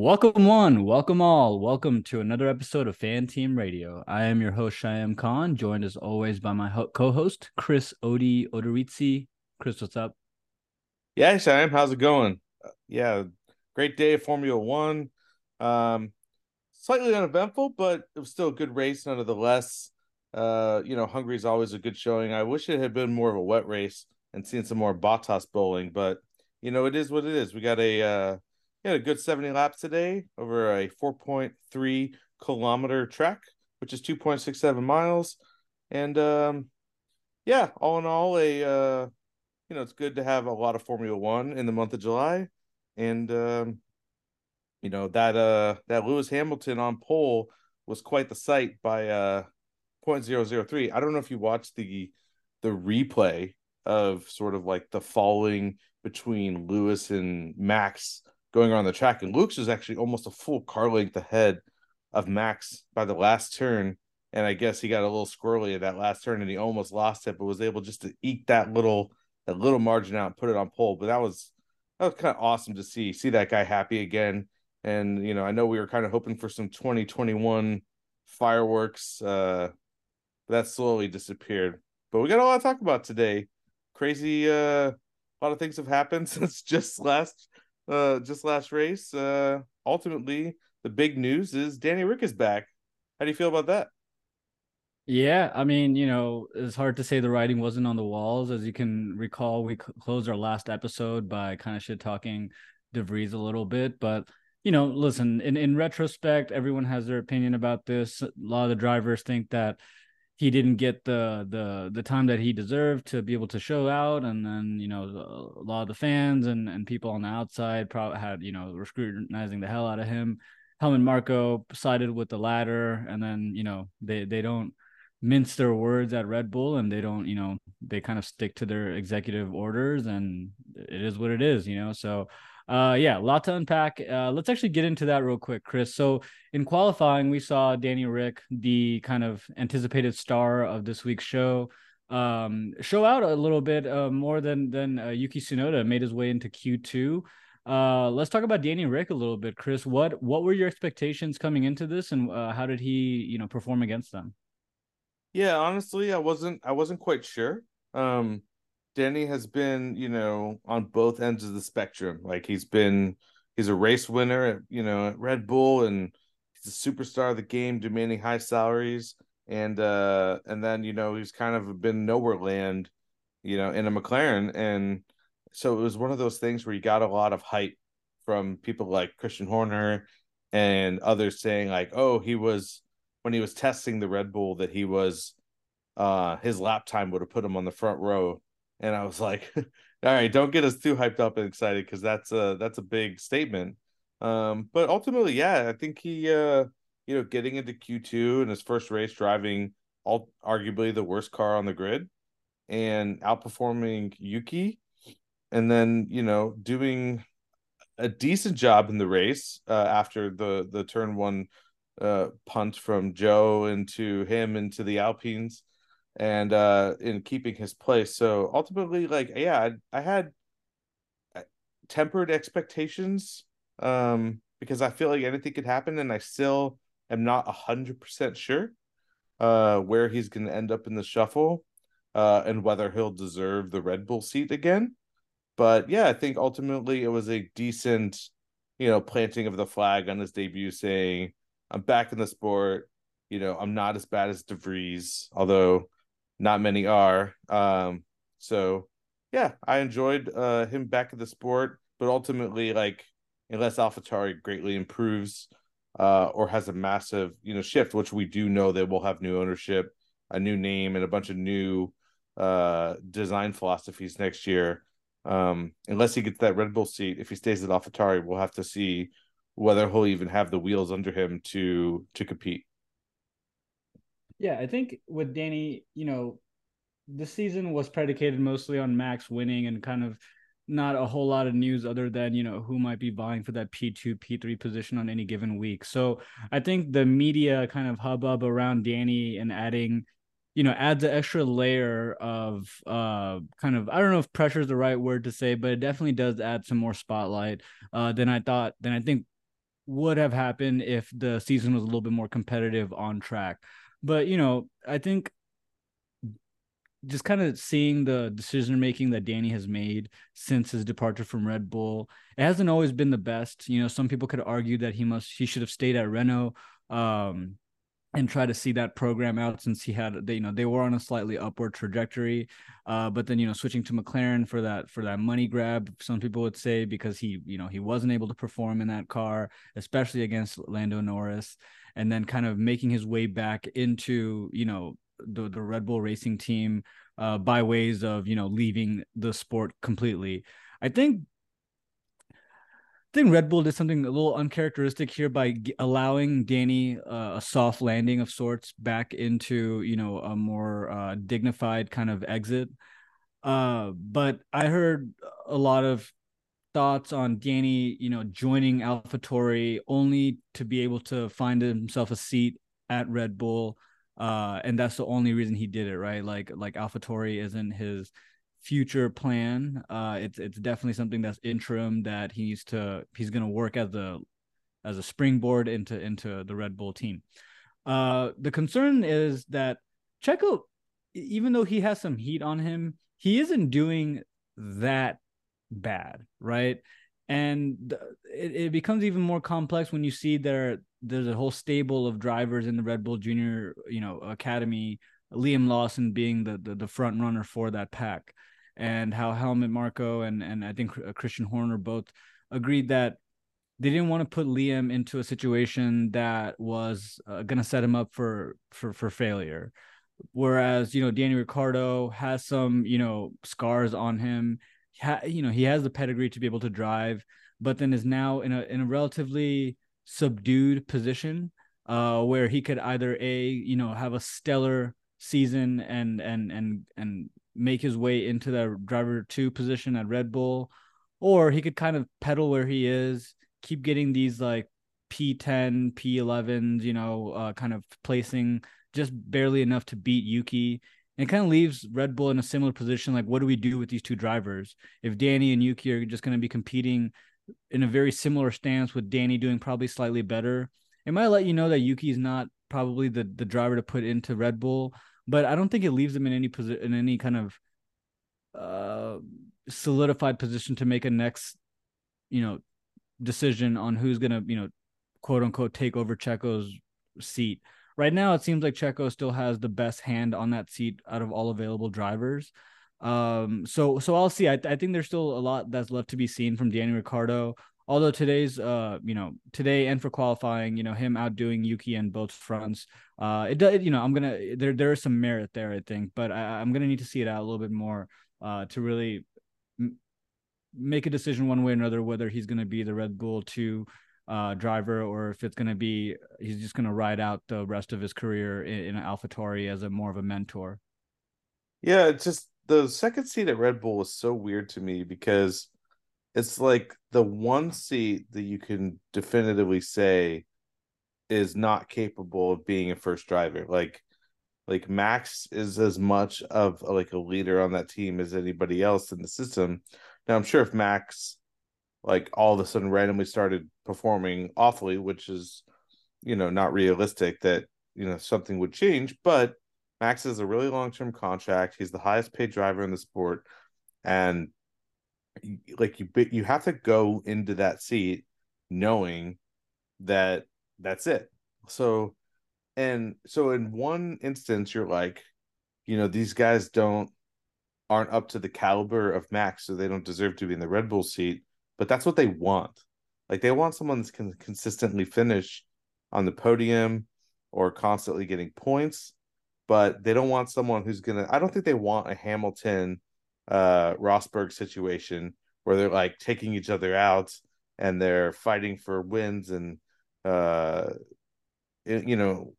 Welcome one, welcome all, welcome to another episode of Fan Team Radio. I am your host Shayem Khan, joined as always by my ho- co-host Chris Odi Odorizzi. Chris, what's up? Yeah, Shayem, how's it going? Uh, yeah, great day of Formula One. Um, slightly uneventful, but it was still a good race nonetheless. Uh, you know, Hungary is always a good showing. I wish it had been more of a wet race and seen some more Bottas bowling, but you know, it is what it is. We got a uh, had a good 70 laps today over a 4.3 kilometer track, which is 2.67 miles. And um, yeah, all in all, a uh, you know, it's good to have a lot of Formula One in the month of July. And um, you know, that uh that Lewis Hamilton on pole was quite the sight by uh 0.003. I don't know if you watched the the replay of sort of like the falling between Lewis and Max going around the track, and Lewis was actually almost a full car length ahead of Max by the last turn. And I guess he got a little squirrely at that last turn, and he almost lost it, but was able just to eke that little that little margin out and put it on pole. But that was that was kind of awesome to see see that guy happy again. And you know, I know we were kind of hoping for some 2021 fireworks. Uh, that slowly disappeared. But we got a lot to talk about today. Crazy, uh, a lot of things have happened since just last uh just last race. Uh ultimately the big news is Danny Rick is back. How do you feel about that? Yeah, I mean, you know, it's hard to say the writing wasn't on the walls. As you can recall, we closed our last episode by kind of shit talking DeVries a little bit, but you know, listen, in in retrospect, everyone has their opinion about this. A lot of the drivers think that he didn't get the the the time that he deserved to be able to show out. And then you know a lot of the fans and and people on the outside probably had you know were scrutinizing the hell out of him. Helmut Marko sided with the latter. And then you know they they don't mince their words at Red Bull and they don't you know they kind of stick to their executive orders and it is what it is you know? So uh, yeah, a lot to unpack. Uh, let's actually get into that real quick, Chris. So in qualifying, we saw Danny Rick, the kind of anticipated star of this week's show, um, show out a little bit uh, more than than uh, Yuki Tsunoda made his way into Q two. Uh, let's talk about Danny Rick a little bit, Chris. What what were your expectations coming into this, and uh, how did he, you know, perform against them? Yeah, honestly, I wasn't I wasn't quite sure. Um, Denny has been, you know, on both ends of the spectrum. Like he's been, he's a race winner at, you know, at Red Bull, and he's a superstar of the game, demanding high salaries, and uh, and then you know he's kind of been nowhere land, you know, in a McLaren, and so it was one of those things where you got a lot of hype from people like Christian Horner and others saying like, oh, he was when he was testing the Red Bull that he was uh his lap time would have put him on the front row and I was like, all right, don't get us too hyped up and excited because that's a that's a big statement. Um, but ultimately, yeah, I think he uh you know getting into Q2 in his first race driving all arguably the worst car on the grid and outperforming Yuki and then you know doing a decent job in the race uh, after the the turn one uh, punt from Zhou into him into the Alpines and uh in keeping his place. So ultimately, like, yeah, I, I had uh, tempered expectations um because I feel like anything could happen, and I still am not a hundred percent sure uh where he's going to end up in the shuffle uh and whether he'll deserve the Red Bull seat again. But yeah, I think ultimately it was a decent, you know, planting of the flag on his debut, saying, "I'm back in the sport." You know, I'm not as bad as DeVries, although not many are. Um, so yeah, I enjoyed uh, him back in the sport, but ultimately, like unless AlphaTauri greatly improves uh, or has a massive you know shift, which we do know they will have new ownership, a new name, and a bunch of new uh, design philosophies next year. Um, unless he gets that Red Bull seat, if he stays at AlphaTauri, we'll have to see whether he'll even have the wheels under him to to compete. Yeah, I think with Danny, you know, this season was predicated mostly on Max winning and kind of not a whole lot of news other than you know who might be vying for that P2 P3 position on any given week. So I think the media kind of hubbub around Danny and adding you know adds an extra layer of uh kind of I don't know if pressure is the right word to say but it definitely does add some more spotlight uh than I thought than I think would have happened if the season was a little bit more competitive on track. But you know, I think just kind of seeing the decision making that Danny has made since his departure from Red Bull, it hasn't always been the best. You know, some people could argue that he must he should have stayed at Renault um, and try to see that program out since he had they, you know they were on a slightly upward trajectory. Uh, but then you know switching to McLaren for that for that money grab, some people would say because he you know he wasn't able to perform in that car, especially against Lando Norris, and then kind of making his way back into you know the the Red Bull Racing team uh, by ways of you know leaving the sport completely. I think I think Red Bull did something a little uncharacteristic here by g- allowing Danny uh, a soft landing of sorts back into you know a more uh, dignified kind of exit. Uh, but I heard a lot of thoughts on Danny, you know, joining AlphaTauri only to be able to find himself a seat at Red Bull uh, and that's the only reason he did it, right? Like like AlphaTauri isn't his future plan. Uh, it's it's definitely something that's interim that he needs to he's gonna work as a as a springboard into into the Red Bull team. Uh, the concern is that Checo, even though he has some heat on him, he isn't doing that bad, right? And it, it becomes even more complex when you see there there's a whole stable of drivers in the Red Bull Junior, you know, Academy. Liam Lawson being the, the, the front runner for that pack, and how Helmut Marko and and I think uh, Christian Horner both agreed that they didn't want to put Liam into a situation that was uh, going to set him up for for for failure. Whereas you know Danny Ricciardo has some you know scars on him. Ha- you know he has the pedigree to be able to drive, but then is now in a in a relatively subdued position uh, where he could either a you know have a stellar season and and and and make his way into the driver two position at Red Bull, or he could kind of pedal where he is, keep getting these like P10, P11s, you know, uh, kind of placing just barely enough to beat Yuki. And it kind of leaves Red Bull in a similar position. Like, what do we do with these two drivers? If Danny and Yuki are just going to be competing in a very similar stance with Danny doing probably slightly better. It might let you know that Yuki is not probably the the driver to put into Red Bull, but I don't think it leaves him in any position in any kind of uh solidified position to make a next you know decision on who's gonna you know quote unquote take over Checo's seat. Right now, it seems like Checo still has the best hand on that seat out of all available drivers. Um, so so I'll see. I, I think there's still a lot that's left to be seen from Danny Ricciardo. Although today's uh you know today and for qualifying you know him outdoing Yuki on both fronts uh it does you know I'm gonna there there is some merit there I think but I, I'm gonna need to see it out a little bit more uh to really m- make a decision one way or another whether he's gonna be the Red Bull two uh, driver or if it's going to be he's just going to ride out the rest of his career in, in AlphaTauri as a more of a mentor. Yeah, it's just the second seat at Red Bull was so weird to me because it's like the one seat that you can definitively say is not capable of being a first driver. Like like Max is as much of a, like a leader on that team as anybody else in the system. Now I'm sure if Max like all of a sudden randomly started performing awfully, which is you know not realistic that you know something would change, but Max has a really long term contract. He's the highest paid driver in the sport, and like you, you have to go into that seat knowing that that's it. So, and so in one instance, you're like, you know, these guys don't aren't up to the caliber of Max, so they don't deserve to be in the Red Bull seat. But that's what they want. Like they want someone that can consistently finish on the podium or constantly getting points but they don't want someone who's gonna. I don't think they want a Hamilton, uh, Rosberg situation where they're like taking each other out and they're fighting for wins and, uh, you know,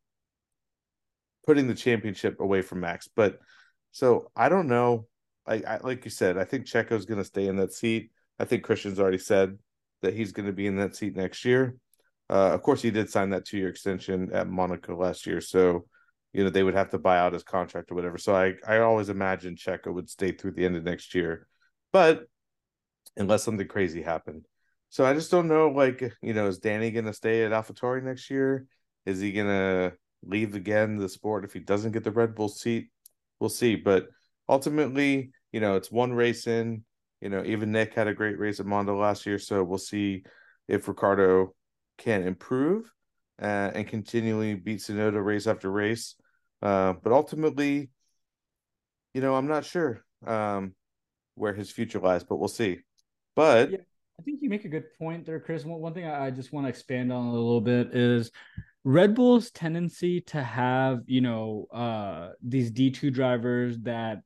putting the championship away from Max. But so I don't know. I, I like you said, I think Checo's to stay in that seat. I think Christian's already said that he's going to be in that seat next year. Uh, of course, he did sign that two year extension at Monaco last year, so you know they would have to buy out his contract or whatever. So I I always imagine Checo would stay through the end of next year, but unless something crazy happened. So I just don't know. Like, you know, is Danny gonna stay at AlphaTauri next year? Is he gonna leave again the sport if he doesn't get the Red Bull seat? We'll see. But ultimately, you know, it's one race in. You know, even Nyck had a great race at Monza last year, so we'll see if Ricciardo can improve uh, and continually beat Tsunoda race after race. Uh, but ultimately, you know, I'm not sure um, where his future lies, but we'll see. But yeah, I think you make a good point there, Chris. One, one thing I just want to expand on a little bit is Red Bull's tendency to have, you know, uh, these D2 drivers that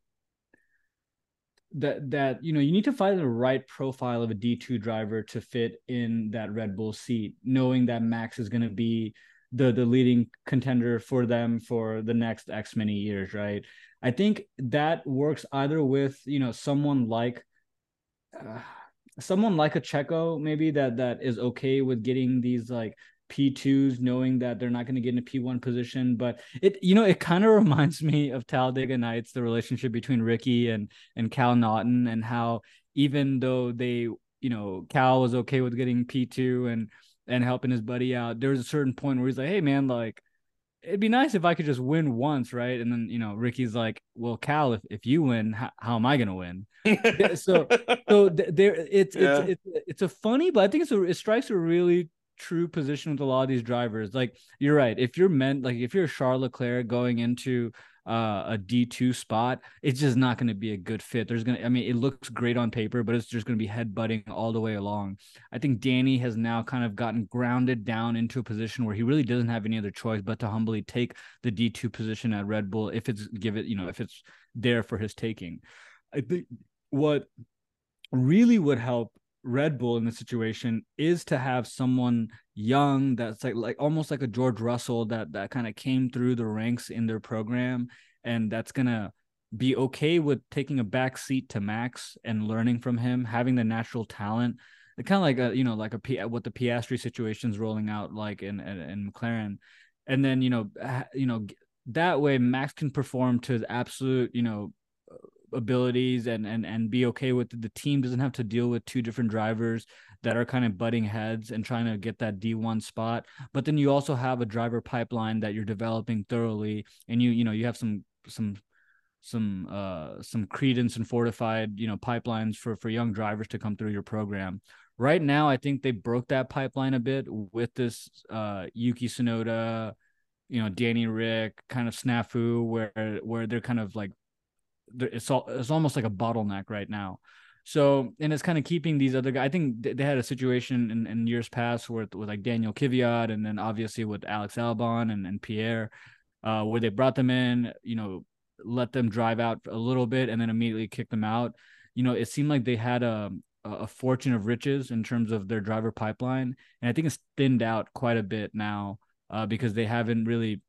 that that you know you need to find the right profile of a D2 driver to fit in that Red Bull seat, knowing that Max is going to be the the leading contender for them for the next X many years, right? I think that works either with you know someone like uh, someone like a Checo maybe that that is okay with getting these like P2s, knowing that they're not going to get in a P1 position. But it, you know, it kind of reminds me of Talladega Nights, the relationship between Ricky and and Cal Naughton, and how even though they, you know, Cal was okay with getting P2 and and helping his buddy out, there was a certain point where he's like, hey man, like it'd be nice if I could just win once, right? And then you know, Ricky's like, well, Cal, if, if you win, how, how am I gonna win? so so there, it's, yeah. it's it's it's a funny, but I think it's a, it strikes a really true position with a lot of these drivers. Like you're right. If you're meant like if you're Charles Leclerc going into uh, a D2 spot, it's just not going to be a good fit. There's going to, I mean, it looks great on paper, but it's just going to be headbutting all the way along. I think Danny has now kind of gotten grounded down into a position where he really doesn't have any other choice but to humbly take the D2 position at Red Bull if it's give it, you know, if it's there for his taking. I think what really would help Red Bull in this situation is to have someone young that's like like almost like a George Russell that that kind of came through the ranks in their program and that's gonna be okay with taking a back seat to Max and learning from him, having the natural talent, kind of like a you know like a P, what the Piastri situation's rolling out like in, in in McLaren, and then you know you know that way Max can perform to the absolute you know abilities and and and be okay with it. the team doesn't have to deal with two different drivers that are kind of butting heads and trying to get that D1 spot but then you also have a driver pipeline that you're developing thoroughly and you you know you have some some some uh some credence and fortified you know pipelines for for young drivers to come through your program right now i think they broke that pipeline a bit with this uh yuki tsunoda you know danny rick kind of snafu where where they're kind of like it's all it's almost like a bottleneck right now. So and it's kind of keeping these other guys. I think they had a situation in, in years past with with like Daniil Kvyat and then obviously with Alex Albon and, and Pierre, uh, where they brought them in, you know, let them drive out a little bit and then immediately kick them out. You know, it seemed like they had a a fortune of riches in terms of their driver pipeline, and I think it's thinned out quite a bit now uh, because they haven't really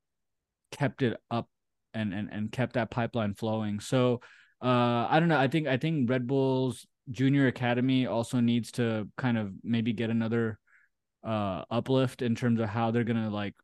kept it up and and and kept that pipeline flowing. So uh, I don't know. I think I think Red Bull's junior academy also needs to kind of maybe get another uh, uplift in terms of how they're gonna like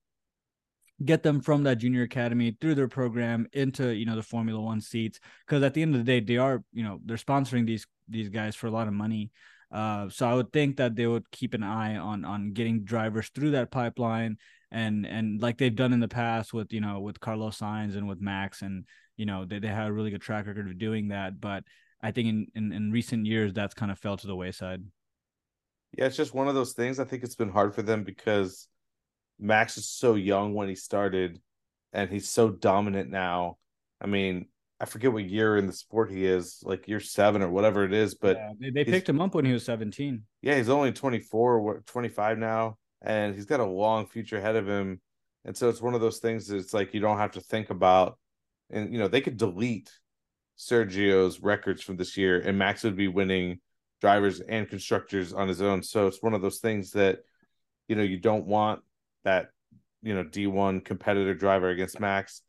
get them from that junior academy through their program into you know the Formula One seats. Because at the end of the day, they are you know they're sponsoring these these guys for a lot of money. Uh, so I would think that they would keep an eye on on getting drivers through that pipeline and and like they've done in the past with you know with Carlos Sainz and with Max and you know they, they had a really good track record of doing that but I think in, in in recent years that's kind of fell to the wayside. Yeah, it's just one of those things. I think it's been hard for them because Max is so young when he started and he's so dominant now. I mean, I forget what year in the sport he is, like year seven or whatever it is, but yeah, they, they picked him up when he was 17. Yeah, he's only 24 or 25 now and he's got a long future ahead of him. And so it's one of those things that it's like you don't have to think about, and you know they could delete Sergio's records from this year, and Max would be winning drivers and constructors on his own. So it's one of those things that you know you don't want that you know D1 competitor driver against Max,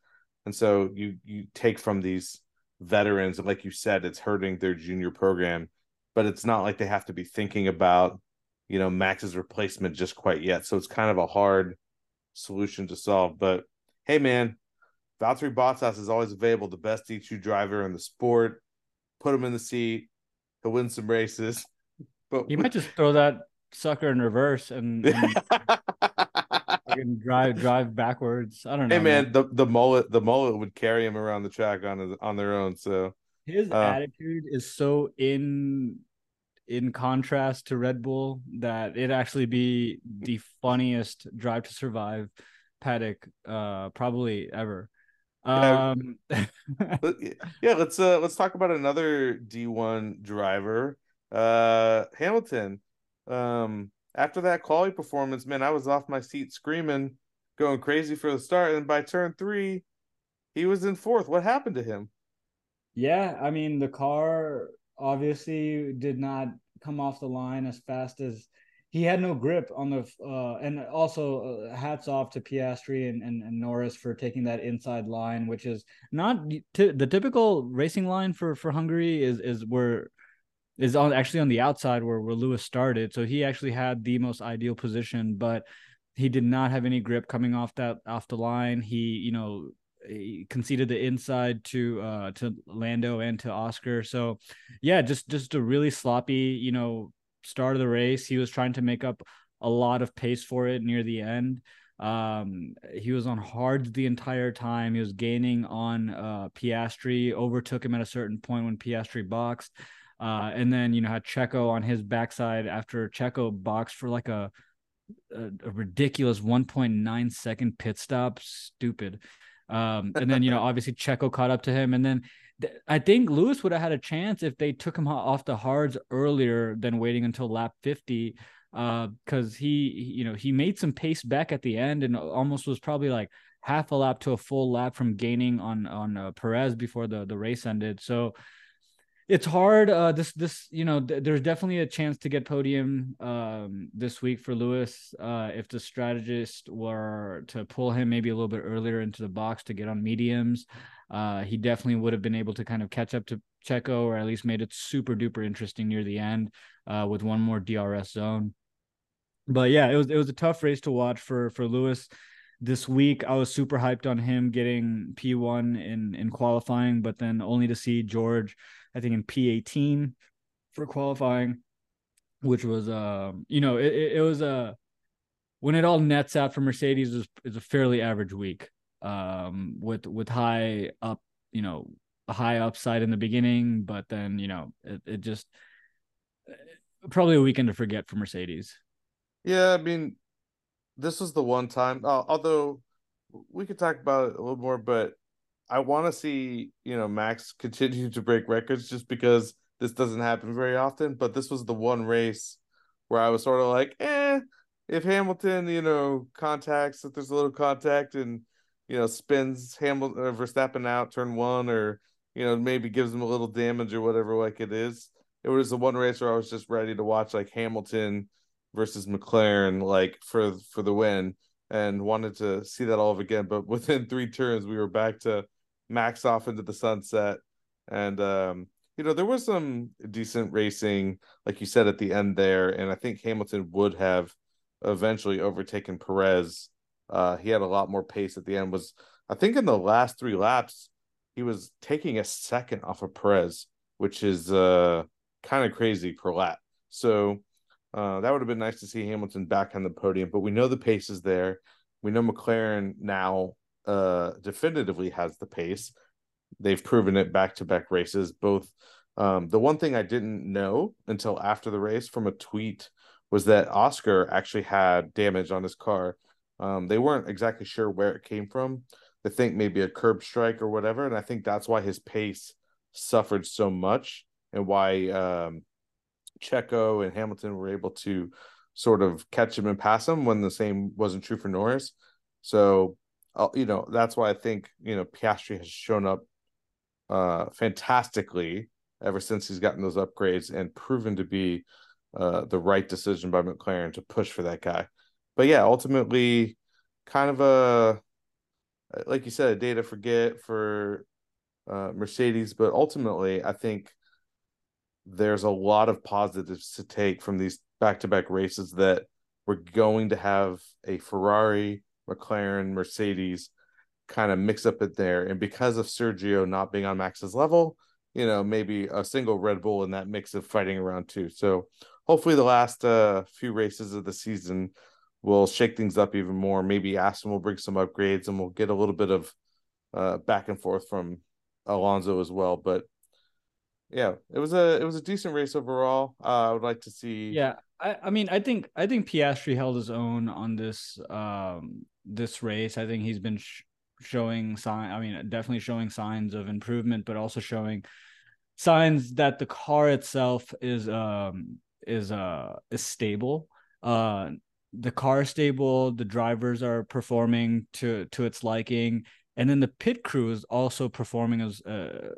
and so you you take from these veterans, and like you said, it's hurting their junior program, but it's not like they have to be thinking about you know Max's replacement just quite yet. So it's kind of a hard solution to solve. But hey, man, Valtteri Bottas is always available, the best D2 driver in the sport. Put him in the seat, he'll win some races. But you might just throw that sucker in reverse and, and drive drive backwards. I don't know. Hey man, man, the the mullet the mullet would carry him around the track on on their own. So his uh, attitude is so in in contrast to Red Bull that it actually be the funniest drive to survive paddock uh probably ever. Um yeah, let's uh let's talk about another D1 driver. Uh Hamilton. Um after that quality performance, man, I was off my seat screaming, going crazy for the start and by turn 3, he was in fourth. What happened to him? Yeah, I mean the car obviously did not come off the line as fast as he had no grip on the uh, and also uh, hats off to Piastri and, and, and, Norris for taking that inside line, which is not t- the typical racing line for for Hungary is is where is on actually on the outside where where Lewis started, so he actually had the most ideal position, but he did not have any grip coming off that off the line. He you know he conceded the inside to uh to Lando and to Oscar. So yeah, just just a really sloppy, you know, start of the race. He was trying to make up a lot of pace for it near the end. Um, he was on hard the entire time. He was gaining on uh Piastri, overtook him at a certain point when Piastri boxed. Uh, and then you know had Checo on his backside after Checo boxed for like a a, a ridiculous 1.9 second pit stop. Stupid. Um, and then you know obviously Checo caught up to him, and then th- I think Lewis would have had a chance if they took him off the hards earlier than waiting until lap fifty, because uh, he you know he made some pace back at the end and almost was probably like half a lap to a full lap from gaining on on uh, Perez before the the race ended. So it's hard. Uh, this this you know th- there's definitely a chance to get podium um, this week for Lewis uh, if the strategist were to pull him maybe a little bit earlier into the box to get on mediums. Uh, he definitely would have been able to kind of catch up to Checo or at least made it super duper interesting near the end uh, with one more DRS zone. But yeah, it was it was a tough race to watch for for Lewis this week. I was super hyped on him getting P1 in in qualifying, but then only to see George I think in P18 for qualifying, which was uh, you know, it, it, was a when it all nets out for Mercedes is is a fairly average week. Um, with with high up, you know, high upside in the beginning, but then you know, it, it just probably a weekend to forget for Mercedes. Yeah, I mean, this was the one time. Uh, although we could talk about it a little more, but I want to see you know Max continue to break records just because this doesn't happen very often. But this was the one race where I was sort of like, eh, if Hamilton you know contacts if there's a little contact and you know spins Hamilton uh, Verstappen out turn one or you know maybe gives him a little damage or whatever like it is. It was the one race where I was just ready to watch like Hamilton versus McLaren like for for the win and wanted to see that all of again. But within three turns, we were back to Max off into the sunset. And um, you know, there was some decent racing, like you said at the end there, and I think Hamilton would have eventually overtaken Perez. Uh, he had a lot more pace at the end. Was I think in the last three laps, he was taking a second off of Perez, which is uh kind of crazy per lap. So uh, that would have been nice to see Hamilton back on the podium, but we know the pace is there. We know McLaren now uh, definitively has the pace. They've proven it back to back races. Both um, the one thing I didn't know until after the race from a tweet was that Oscar actually had damage on his car. Um, they weren't exactly sure where it came from. They think maybe a curb strike or whatever, and I think that's why his pace suffered so much, and why um, Checo and Hamilton were able to sort of catch him and pass him when the same wasn't true for Norris. So uh, you know, that's why I think you know Piastri has shown up uh, fantastically ever since he's gotten those upgrades and proven to be uh, the right decision by McLaren to push for that guy. But yeah, ultimately, kind of a like you said, a day to forget for uh, Mercedes. But ultimately, I think there's a lot of positives to take from these back-to-back races that we're going to have a Ferrari McLaren, Mercedes kind of mix up it there. And because of Sergio not being on Max's level, you know, maybe a single Red Bull in that mix of fighting around too. So hopefully the last uh, few races of the season will shake things up even more. Maybe Aston will bring some upgrades and we'll get a little bit of uh, back and forth from Alonso as well. But yeah, it was a it was a decent race overall. Uh, I would like to see. Yeah, I, I mean, I think I think Piastri held his own on this um this race. I think he's been sh- showing sign. I mean, definitely showing signs of improvement, but also showing signs that the car itself is um is uh is stable. Uh, the car is stable. The drivers are performing to to its liking, and then the pit crew is also performing as uh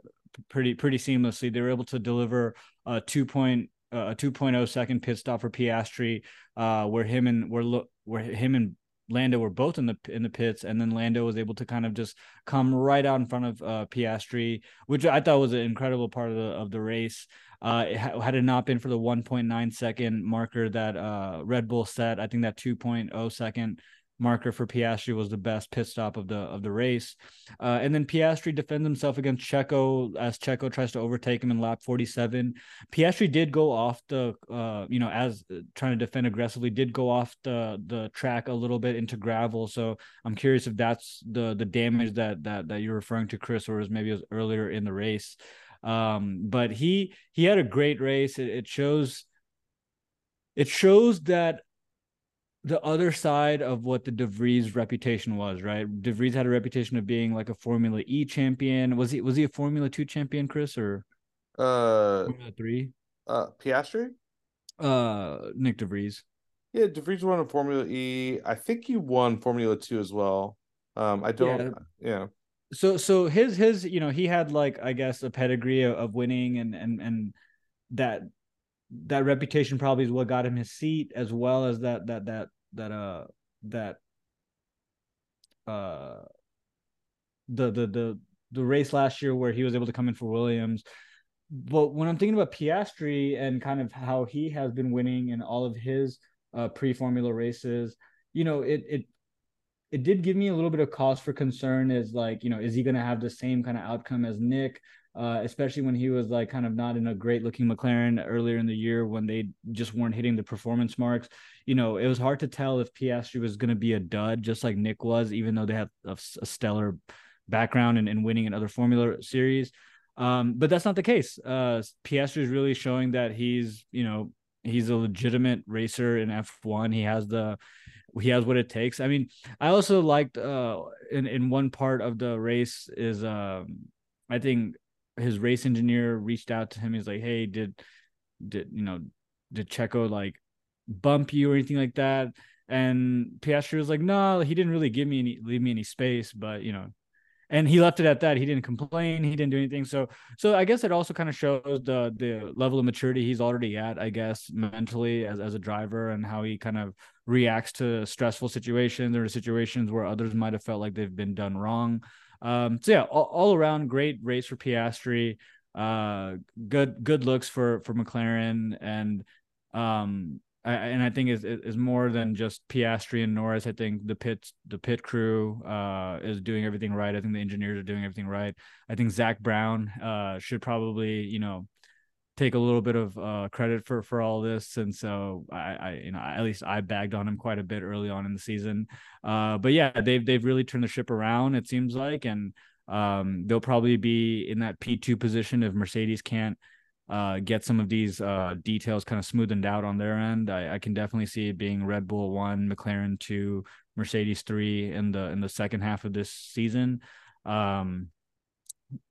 pretty pretty seamlessly. They were able to deliver a two point uh, a 2.0 second pit stop for Piastri, uh, where him and where where him and Lando were both in the in the pits, and then Lando was able to kind of just come right out in front of uh, Piastri, which I thought was an incredible part of the of the race. Uh, it ha- had it not been for the 1.9 second marker that uh, Red Bull set, I think that 2.0 second marker for Piastri was the best pit stop of the of the race. Uh, and then Piastri defends himself against Checo as Checo tries to overtake him in lap 47. Piastri did go off the uh, you know as uh, trying to defend aggressively did go off the the track a little bit into gravel. So I'm curious if that's the the damage that that that you're referring to Chris or is maybe it was earlier in the race. Um, but he he had a great race. It, it shows it shows that the other side of what the De Vries reputation was, right? De Vries had a reputation of being like a Formula E champion. Was he was he a Formula Two champion, Chris, or uh Formula Three? Uh Piastri? Uh Nyck De Vries. Yeah, De Vries won a Formula E. I think he won Formula Two as well. Um, I don't yeah. yeah. So so his his you know he had like I guess a pedigree of, of winning and and and that that reputation probably is what got him his seat as well as that that that that uh that uh the the the the race last year where he was able to come in for Williams. But when I'm thinking about Piastri and kind of how he has been winning in all of his uh, pre-formula races, you know, it it it did give me a little bit of cause for concern. Is like, you know, is he going to have the same kind of outcome as Nyck? Uh, especially when he was like kind of not in a great looking McLaren earlier in the year when they just weren't hitting the performance marks. You know, it was hard to tell if Piastri was going to be a dud, just like Nyck was, even though they have a, a stellar background and in, in winning in other Formula Series. Um, but that's not the case. Uh, Piastri is really showing that he's, you know, he's a legitimate racer in F1. He has the he has what it takes. I mean, I also liked uh in in one part of the race is um I think his race engineer reached out to him. He's like, "Hey, did did you know did Checo like bump you or anything like that?" And Piastri was like, "No, he didn't really give me any leave me any space, but you know." And he left it at that. He didn't complain. He didn't do anything. So, so I guess it also kind of shows the the level of maturity he's already at. I guess mentally as as a driver and how he kind of reacts to stressful situations or situations where others might have felt like they've been done wrong. Um, so yeah, all, all around great race for Piastri. Uh, good good looks for for McLaren, and um, I, and I think is is more than just Piastri and Norris. I think the pit the pit crew uh is doing everything right. I think the engineers are doing everything right. I think Zak Brown uh should probably you know take a little bit of uh, credit for for all this, and so I, I, you know at least I bagged on him quite a bit early on in the season. Uh, but yeah, they've they've really turned the ship around. It seems like, and um, they'll probably be in that P two position if Mercedes can't uh, get some of these uh, details kind of smoothened out on their end. I, I can definitely see it being Red Bull one, McLaren two, Mercedes three in the in the second half of this season. Um,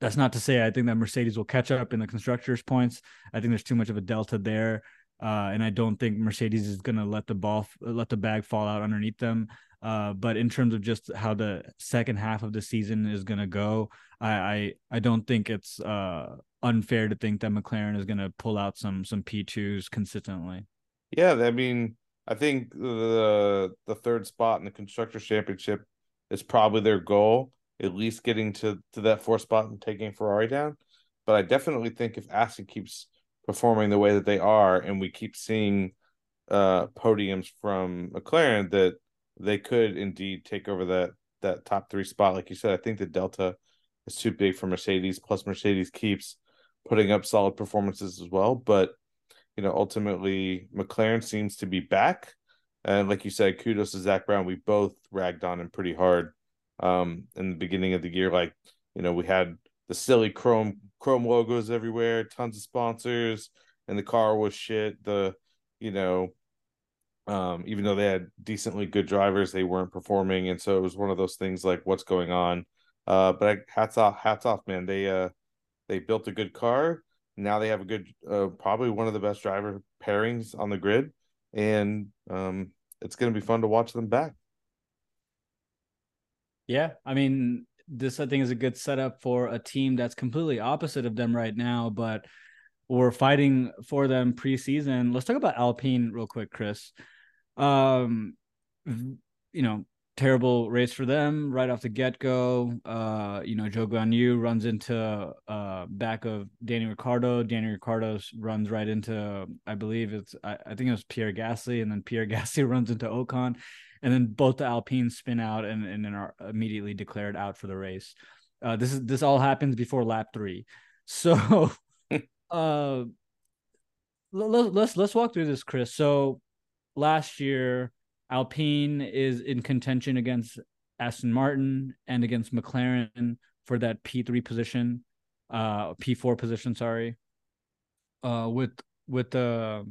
that's not to say I think that Mercedes will catch up in the constructors' points. I think there's too much of a delta there, uh, and I don't think Mercedes is going to let the ball, let the bag fall out underneath them. Uh, but in terms of just how the second half of the season is going to go, I, I, I don't think it's uh, unfair to think that McLaren is going to pull out some some P twos consistently. Yeah, I mean, I think the the third spot in the constructors championship is probably their goal at least getting to to that fourth spot and taking Ferrari down. But I definitely think if Aston keeps performing the way that they are, and we keep seeing uh, podiums from McLaren, that they could indeed take over that that top three spot. Like you said, I think the delta is too big for Mercedes. Plus, Mercedes keeps putting up solid performances as well. But you know, ultimately McLaren seems to be back. And like you said, kudos to Zak Brown. We both ragged on him pretty hard um, in the beginning of the year. Like, you know, we had the silly chrome chrome logos everywhere, tons of sponsors, and the car was shit. The, you know, um, even though they had decently good drivers, they weren't performing, and so it was one of those things like, what's going on? Uh, but hats off, hats off, man. They uh, they built a good car. Now they have a good, uh, probably one of the best driver pairings on the grid, and um, it's going to be fun to watch them back. Yeah, I mean, this I think is a good setup for a team that's completely opposite of them right now, but we're fighting for them preseason. Let's talk about Alpine real quick, Chris. Um, you know, terrible race for them right off the get go. Uh, you know, Zhou Guanyu runs into uh back of Danny Ricciardo. Danny Ricciardo runs right into, I believe it's, I, I think it was Pierre Gasly, and then Pierre Gasly runs into Ocon, and then both the Alpines spin out and and then are immediately declared out for the race. Uh, this is this all happens before lap three, so uh, let, let's let's walk through this, Chris. So last year Alpine is in contention against Aston Martin and against McLaren for that P3 position, uh, P4 position, sorry. Uh, with with the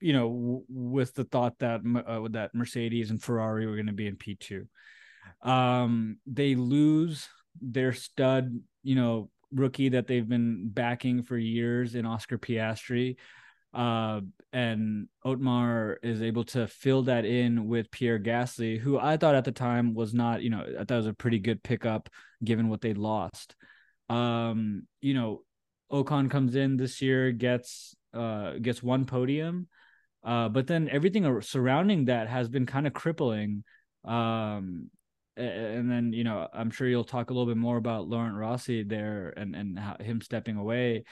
you know with the thought that uh, that Mercedes and Ferrari were going to be in P2. Um, they lose their stud, you know, rookie that they've been backing for years in Oscar Piastri uh, and Otmar is able to fill that in with Pierre Gasly, who I thought at the time was not, you know, I thought was a pretty good pickup given what they lost. Um, you know, Ocon comes in this year, gets uh gets one podium, uh, but then everything surrounding that has been kind of crippling. Um, and then you know, I'm sure you'll talk a little bit more about Laurent Rossi there and and him stepping away.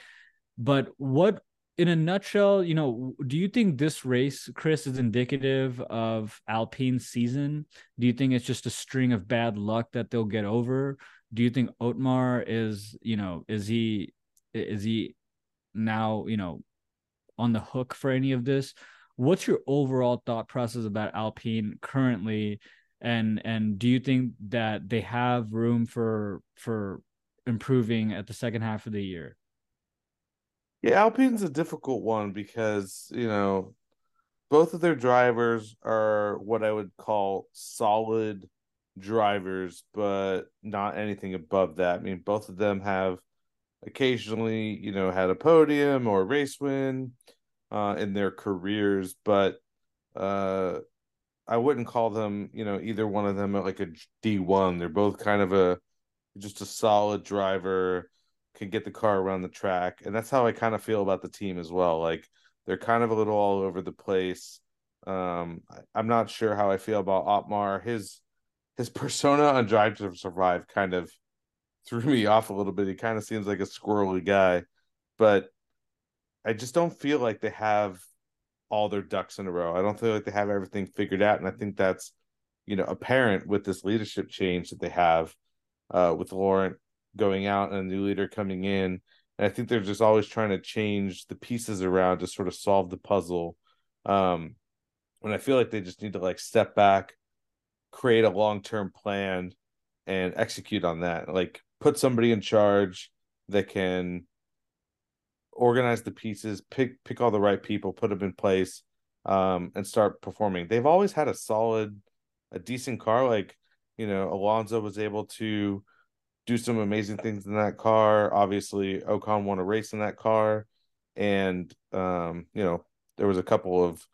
But what in a nutshell, you know, do you think this race, Chris, is indicative of Alpine's season? Do you think it's just a string of bad luck that they'll get over? Do you think Otmar is, you know, is he is he now, you know, on the hook for any of this? What's your overall thought process about Alpine currently? And and do you think that they have room for for improving at the second half of the year? Yeah, Alpine's a difficult one because, you know, both of their drivers are what I would call solid drivers, but not anything above that. I mean, both of them have occasionally, you know, had a podium or a race win uh, in their careers, but uh, I wouldn't call them, you know, either one of them like a D1. They're both kind of a just a solid driver can get the car around the track. And that's how I kind of feel about the team as well. Like they're kind of a little all over the place. Um, I, am not sure how I feel about Otmar. His his persona on Drive to Survive kind of threw me off a little bit. He kind of seems like a squirrely guy, but I just don't feel like they have all their ducks in a row. I don't feel like they have everything figured out, and I think that's you know apparent with this leadership change that they have uh, with Laurent going out and a new leader coming in. And I think they're just always trying to change the pieces around to sort of solve the puzzle. Um, and I feel like they just need to like step back, create a long term plan, and execute on that. Like put somebody in charge that can organize the pieces, pick pick all the right people, put them in place, um, and start performing. They've always had a solid, a decent car. Like you know, Alonso was able to do some amazing things in that car. Obviously, Ocon won a race in that car, and um, you know there was a couple of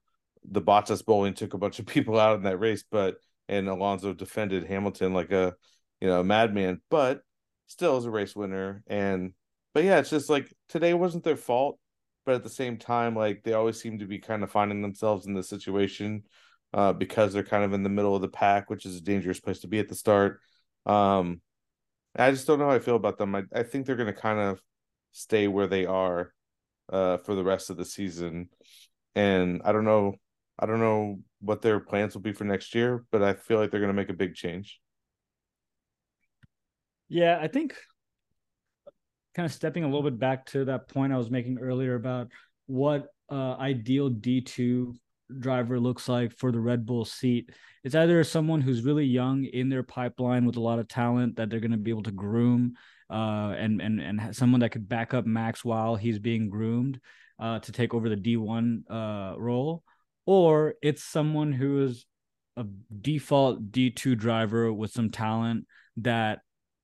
the Bottas bowling took a bunch of people out in that race, but and Alonso defended Hamilton like a you know madman, but still as a race winner. And but yeah, it's just like today wasn't their fault, but at the same time, like they always seem to be kind of finding themselves in this situation uh, because they're kind of in the middle of the pack, which is a dangerous place to be at the start. Um, I just don't know how I feel about them. I, I think they're going to kind of stay where they are uh, for the rest of the season, and I don't know. I don't know what their plans will be for next year, but I feel like they're going to make a big change. Yeah, I think kind of stepping a little bit back to that point I was making earlier about what uh, ideal D2 driver looks like for the Red Bull seat. It's either someone who's really young in their pipeline with a lot of talent that they're going to be able to groom, uh, and and and someone that could back up Max while he's being groomed uh, to take over the D1 uh, role, or it's someone who is a default D2 driver with some talent that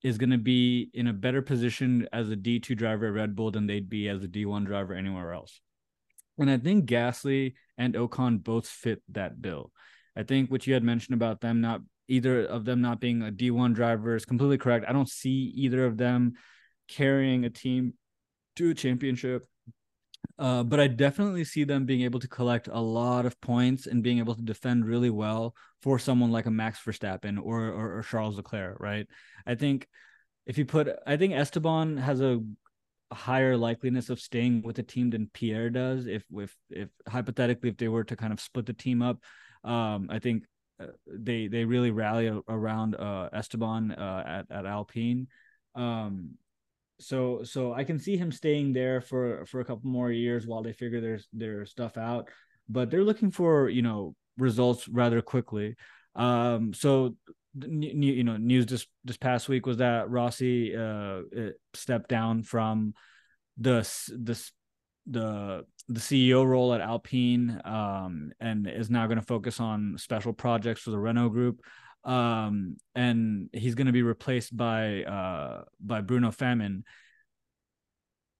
is going to be in a better position as a D2 driver at Red Bull than they'd be as a D1 driver anywhere else. And I think Gasly and Ocon both fit that bill. I think what you had mentioned about them not either of them not being a D1 driver is completely correct. I don't see either of them carrying a team to a championship. Uh, but I definitely see them being able to collect a lot of points and being able to defend really well for someone like a Max Verstappen or, or, or Charles Leclerc, right? I think if you put, I think Esteban has a higher likeliness of staying with the team than Pierre does. If if if hypothetically if they were to kind of split the team up, um, I think uh, they they really rally around uh, Esteban uh, at at Alpine. Um, so so I can see him staying there for for a couple more years while they figure their their stuff out. But they're looking for you know results rather quickly. Um, so you know news this this past week was that Rossi uh stepped down from the the the the CEO role at Alpine um and is now going to focus on special projects for the Renault group um and he's going to be replaced by uh by Bruno Famin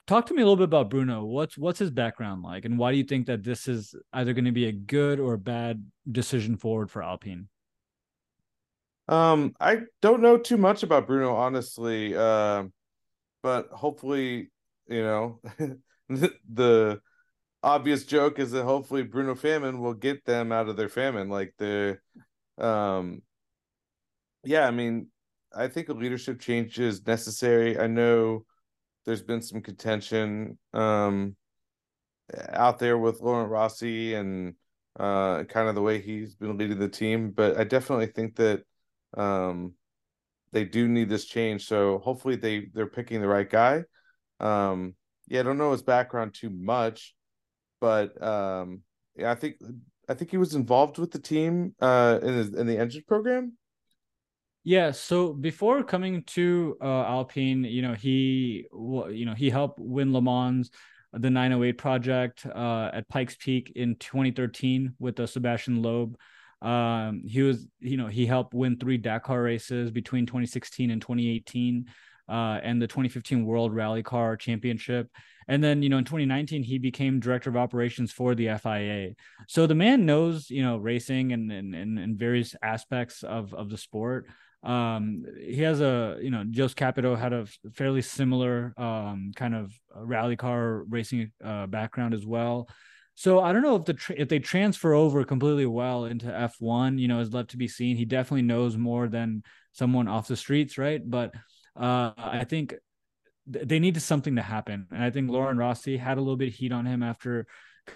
talk to me a little bit about Bruno what's what's his background like and why do you think that this is either going to be a good or bad decision forward for Alpine um, I don't know too much about Bruno, honestly. Uh, but hopefully, you know, the obvious joke is that hopefully Bruno Famin will get them out of their famine. Like the, um, yeah, I mean, I think a leadership change is necessary. I know there's been some contention um out there with Laurent Rossi and uh kind of the way he's been leading the team, but I definitely think that um, they do need this change, so hopefully they they're picking the right guy. Um, yeah, I don't know his background too much, but um, yeah, I think I think he was involved with the team uh, in his, in the engine program. Yeah, so before coming to uh, Alpine, you know, he you know, he helped win Le Mans the 908 project uh, at Pikes Peak in 2013 with uh, Sebastian Loeb. Um, he was, you know, he helped win three Dakar races between 2016 and 2018, uh, and the 2015 World Rally Car Championship. And then, you know, in 2019, he became director of operations for the FIA. So the man knows, you know, racing and and, and, various aspects of of the sport. Um, he has a, you know, Jost Capito had a fairly similar um, kind of rally car racing uh, background as well. So I don't know if the tra- if they transfer over completely well into F1, you know, is left to be seen. He definitely knows more than someone off the streets, right? But uh, I think th- they needed something to happen, and I think Laurent Rossi had a little bit of heat on him after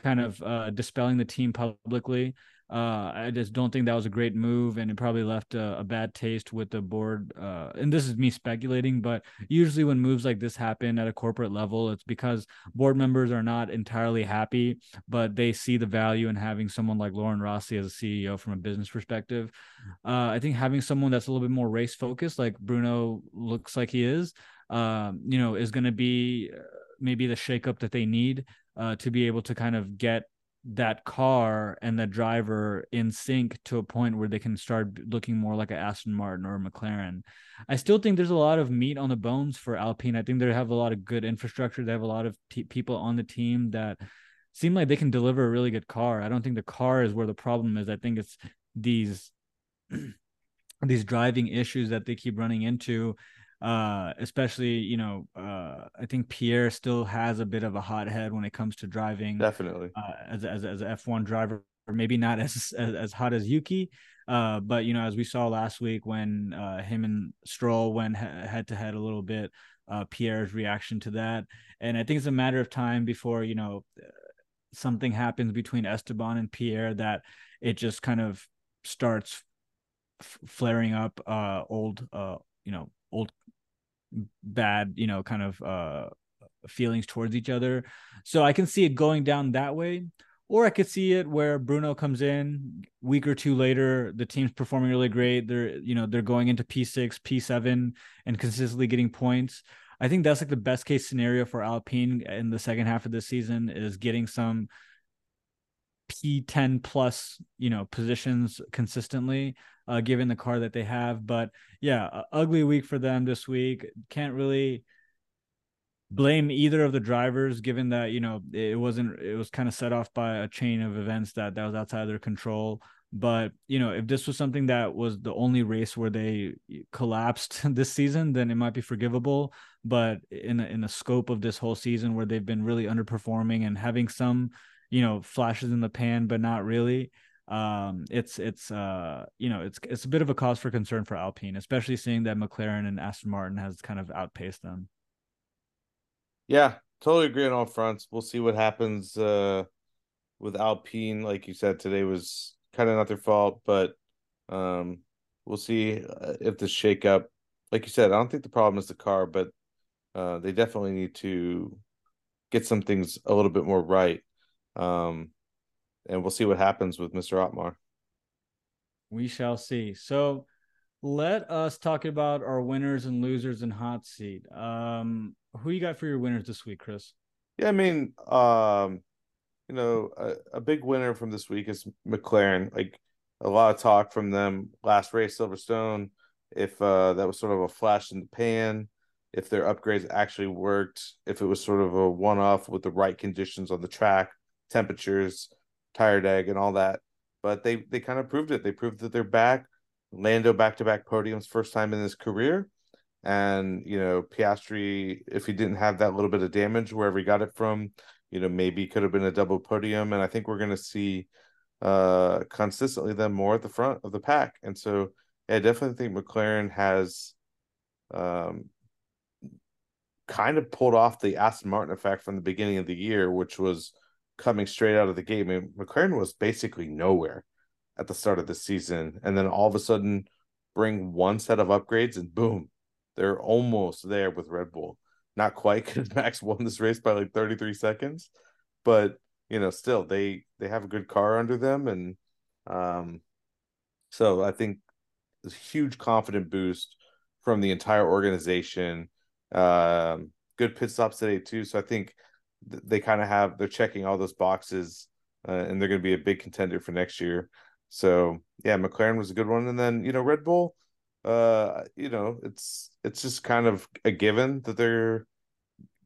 kind of uh, dispelling the team publicly. Uh, I just don't think that was a great move, and it probably left a, a bad taste with the board. Uh, and this is me speculating, but usually when moves like this happen at a corporate level, it's because board members are not entirely happy, but they see the value in having someone like Laurent Rossi as a CEO from a business perspective. Uh, I think having someone that's a little bit more race focused, like Bruno looks like he is, um, you know, is going to be uh, maybe the shakeup that they need uh, to be able to kind of get that car and the driver in sync to a point where they can start looking more like an Aston Martin or a McLaren. I still think there's a lot of meat on the bones for Alpine. I think they have a lot of good infrastructure. They have a lot of t- people on the team that seem like they can deliver a really good car. I don't think the car is where the problem is. I think it's these these driving issues that they keep running into uh, especially you know uh, I think Pierre still has a bit of a hot head when it comes to driving. Definitely, uh, as as as F one driver, maybe not as, as as hot as Yuki, uh, but you know as we saw last week when uh, him and Stroll went head to head a little bit, uh, Pierre's reaction to that, and I think it's a matter of time before you know something happens between Esteban and Pierre that it just kind of starts f- flaring up uh old uh you know old bad, you know, kind of uh feelings towards each other. So I can see it going down that way. Or I could see it where Bruno comes in week or two later, the team's performing really great. They're, you know, they're going into P6, P7 and consistently getting points. I think that's like the best case scenario for Alpine in the second half of this season is getting some P10 plus, you know, positions consistently, uh, given the car that they have. But yeah, ugly week for them this week. Can't really blame either of the drivers given that you know it wasn't it was kind of set off by a chain of events that that was outside of their control but you know if this was something that was the only race where they collapsed this season then it might be forgivable but in in the scope of this whole season where they've been really underperforming and having some you know flashes in the pan but not really um it's it's uh you know it's it's a bit of a cause for concern for alpine especially seeing that mclaren and aston martin has kind of outpaced them yeah, totally agree on all fronts. We'll see what happens uh, with Alpine. Like you said, today was kind of not their fault, but um, we'll see uh, if the shakeup. Like you said, I don't think the problem is the car, but uh, they definitely need to get some things a little bit more right. Um, and we'll see what happens with Mr. Otmar. We shall see. So let us talk about our winners and losers in hot seat. Um, who you got for your winners this week, Chris? Yeah, I mean, um, you know, a, a big winner from this week is McLaren. Like a lot of talk from them last race, Silverstone. If uh, that was sort of a flash in the pan, if their upgrades actually worked, if it was sort of a one off with the right conditions on the track, temperatures, tire deg and all that. But they they kind of proved it. They proved that they're back. Lando back to back podiums, first time in his career. And, you know, Piastri, if he didn't have that little bit of damage wherever he got it from, you know, maybe could have been a double podium. And I think we're going to see uh consistently them more at the front of the pack. And so yeah, I definitely think McLaren has um kind of pulled off the Aston Martin effect from the beginning of the year, which was coming straight out of the gate. I mean, McLaren was basically nowhere at the start of the season, and then all of a sudden bring one set of upgrades and boom, they're almost there with Red Bull. Not quite because Max won this race by like 33 seconds, but you know, still they they have a good car under them, and um, so I think this huge confident boost from the entire organization. Um, good pit stops today too, so I think th- they kind of have they're checking all those boxes, uh, and they're going to be a big contender for next year. So yeah, McLaren was a good one, and then you know Red Bull uh you know it's it's just kind of a given that they're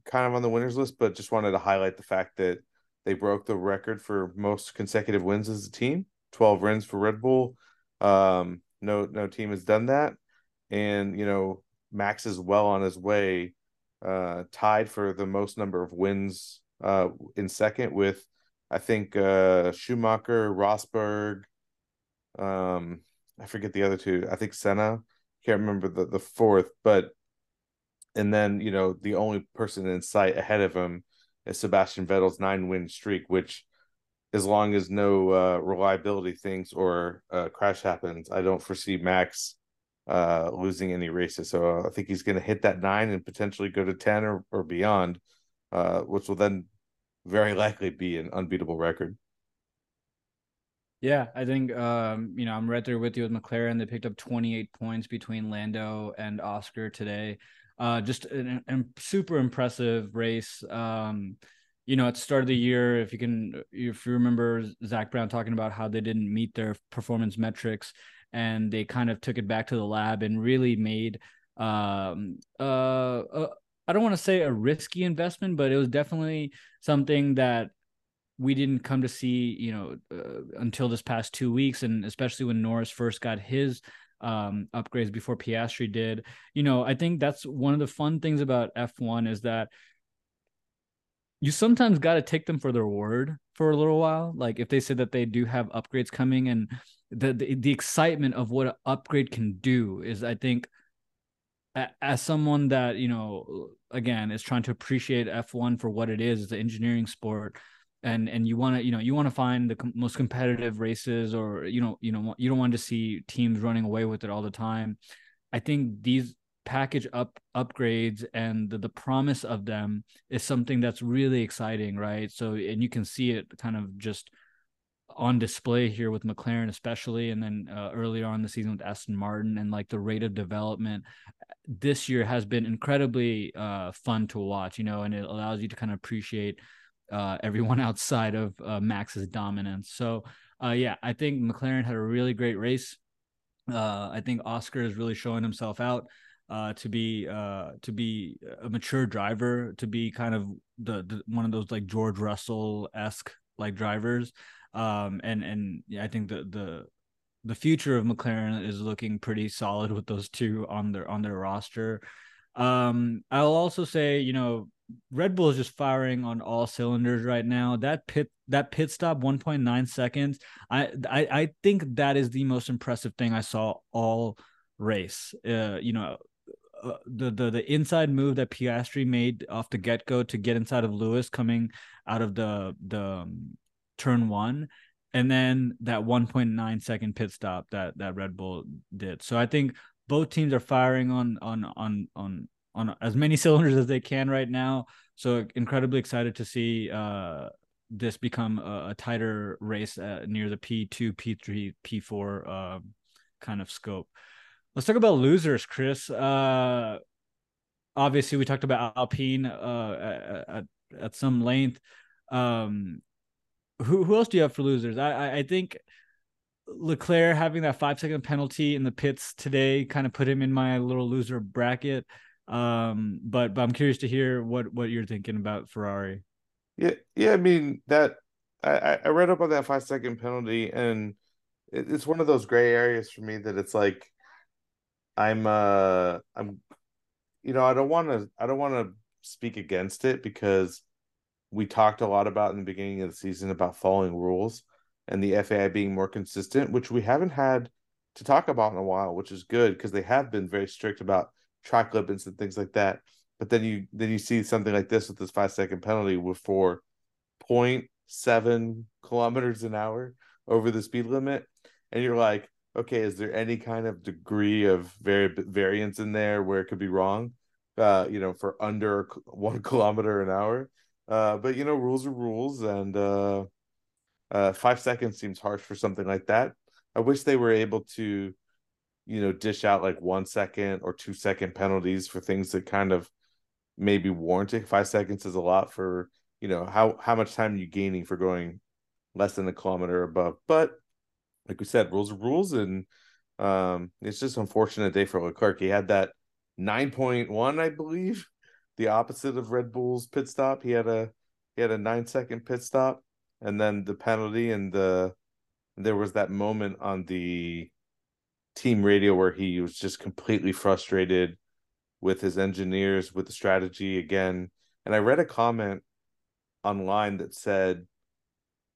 kind of on the winners list but just wanted to highlight the fact that they broke the record for most consecutive wins as a team 12 wins for red bull. Um no no team has done that. And you know max is well on his way uh tied for the most number of wins uh in second with i think uh schumacher rosberg um I forget the other two. I think Senna. Can't remember the the fourth, but and then you know the only person in sight ahead of him is Sebastian Vettel's nine win streak, which as long as no uh, reliability things or uh, crash happens, I don't foresee Max uh, losing any races. So I think he's going to hit that nine and potentially go to ten or or beyond, uh, which will then very likely be an unbeatable record. Yeah, I think um, you know I'm right there with you with McLaren. They picked up 28 points between Lando and Oscar today. Uh, just a super impressive race. Um, you know, at the start of the year, if you can, if you remember Zak Brown talking about how they didn't meet their performance metrics, and they kind of took it back to the lab and really made um, uh, uh I don't want to say a risky investment, but it was definitely something that we didn't come to see, you know, uh, until this past two weeks, and especially when Norris first got his um, upgrades before Piastri did. You know, I think that's one of the fun things about F1 is that you sometimes got to take them for their word for a little while. Like if they say that they do have upgrades coming, and the the, the excitement of what an upgrade can do is, I think, as someone that you know, again, is trying to appreciate F1 for what it is, it's an engineering sport and and you want to you know you want to find the com- most competitive races or you know you know you don't want to see teams running away with it all the time i think these package up upgrades and the, the promise of them is something that's really exciting, right? So and you can see it kind of just on display here with McLaren, especially, and then uh, earlier on the season with Aston Martin, and like the rate of development this year has been incredibly uh, fun to watch, you know, and it allows you to kind of appreciate uh, everyone outside of uh, Max's dominance. So, uh, yeah, I think McLaren had a really great race. Uh, I think Oscar is really showing himself out uh, to be uh, to be a mature driver, to be kind of the, the one of those like George Russell esque like drivers. Um, and and yeah, I think the the the future of McLaren is looking pretty solid with those two on their on their roster. Um, I'll also say, you know, Red Bull is just firing on all cylinders right now. That pit that pit stop 1.9 seconds. I I I think that is the most impressive thing I saw all race. Uh, you know, uh, the the the inside move that Piastri made off the get go to get inside of Lewis coming out of the the um, turn one, and then that 1.9 second pit stop that that Red Bull did. So I think both teams are firing on on on on on as many cylinders as they can right now. So incredibly excited to see uh, this become a, a tighter race uh, near the P2, P3, P4 uh, kind of scope. Let's talk about losers, Chris. Uh, obviously, we talked about Alpine uh, at, at some length. Um, who who else do you have for losers? I I, think Leclerc having that five second penalty in the pits today kind of put him in my little loser bracket. Um, but but I'm curious to hear what what you're thinking about Ferrari. Yeah, yeah. I mean that I I read up on that five second penalty, and it, it's one of those gray areas for me that it's like I'm uh I'm you know I don't want to I don't want to speak against it because we talked a lot about in the beginning of the season about following rules and the FAI being more consistent, which we haven't had to talk about in a while, which is good because they have been very strict about track limits and things like that. But then you then you see something like this with this five second penalty with for 0.7 kilometers an hour over the speed limit, and you're like, okay, is there any kind of degree of vari- variance in there where it could be wrong? Uh, you know, for under one kilometer an hour. Uh, but you know, rules are rules, and uh, uh, five seconds seems harsh for something like that. I wish they were able to you know, dish out like one second or two second penalties for things that kind of maybe warranted. Five seconds is a lot for, you know, how how much time are you gaining for going less than a kilometer above? But like we said, rules are rules, and um, it's just unfortunate day for Leclerc. He had that nine point one, I believe, the opposite of Red Bull's pit stop. He had a he had a nine second pit stop, and then the penalty, and the there was that moment on the team radio where he was just completely frustrated with his engineers with the strategy again and i read a comment online that said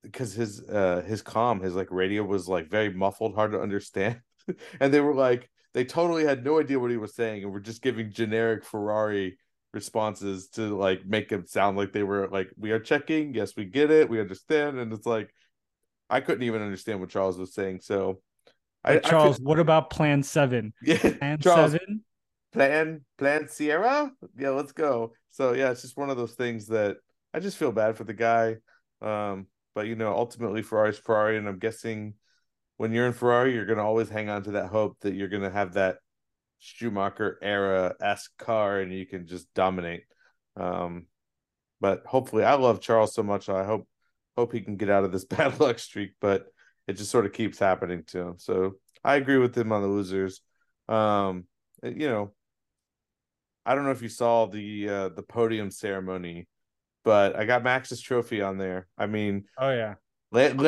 because his uh his com his like radio was like very muffled hard to understand and they were like they totally had no idea what he was saying and were just giving generic ferrari responses to like make it sound like they were like we are checking yes we get it we understand and it's like i couldn't even understand what charles was saying so I, Charles, I could, what about Plan Seven? Yeah, Plan Charles, Seven. Plan Plan Sierra. Yeah, let's go. So yeah, it's just one of those things that I just feel bad for the guy. Um, but you know, ultimately Ferrari's Ferrari, and I'm guessing when you're in Ferrari, you're gonna always hang on to that hope that you're gonna have that Schumacher era esque car, and you can just dominate. Um, but hopefully, I love Charles so much. I hope hope he can get out of this bad luck streak. But it just sort of keeps happening to him. So I agree with him on the losers. Um, you know, I don't know if you saw the uh, the podium ceremony, but I got Max's trophy on there. I mean, oh yeah, Lando,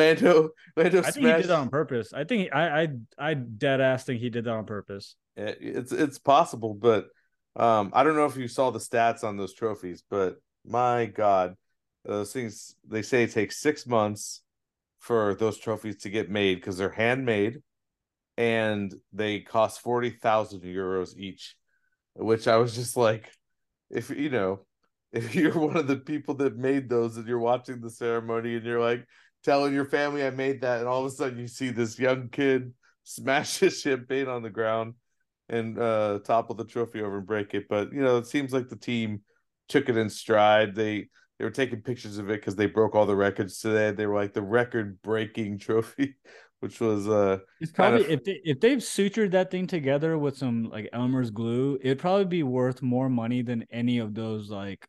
Lando. I think he did that on purpose. I think I I I dead ass think he did that on purpose. It, it's it's possible, but um, I don't know if you saw the stats on those trophies, but my God, those things they say it takes six months for those trophies to get made because they're handmade and they cost 40,000 euros each, which I was just like, if you know, if you're one of the people that made those and you're watching the ceremony and you're like telling your family I made that, and all of a sudden you see this young kid smash his champagne on the ground, and uh, topple the trophy over and break it. But you know, it seems like the team took it in stride. They they were taking pictures of it because they broke all the records today. They were like the record breaking trophy, which was uh it's probably if they if they've sutured that thing together with some like Elmer's glue, it'd probably be worth more money than any of those like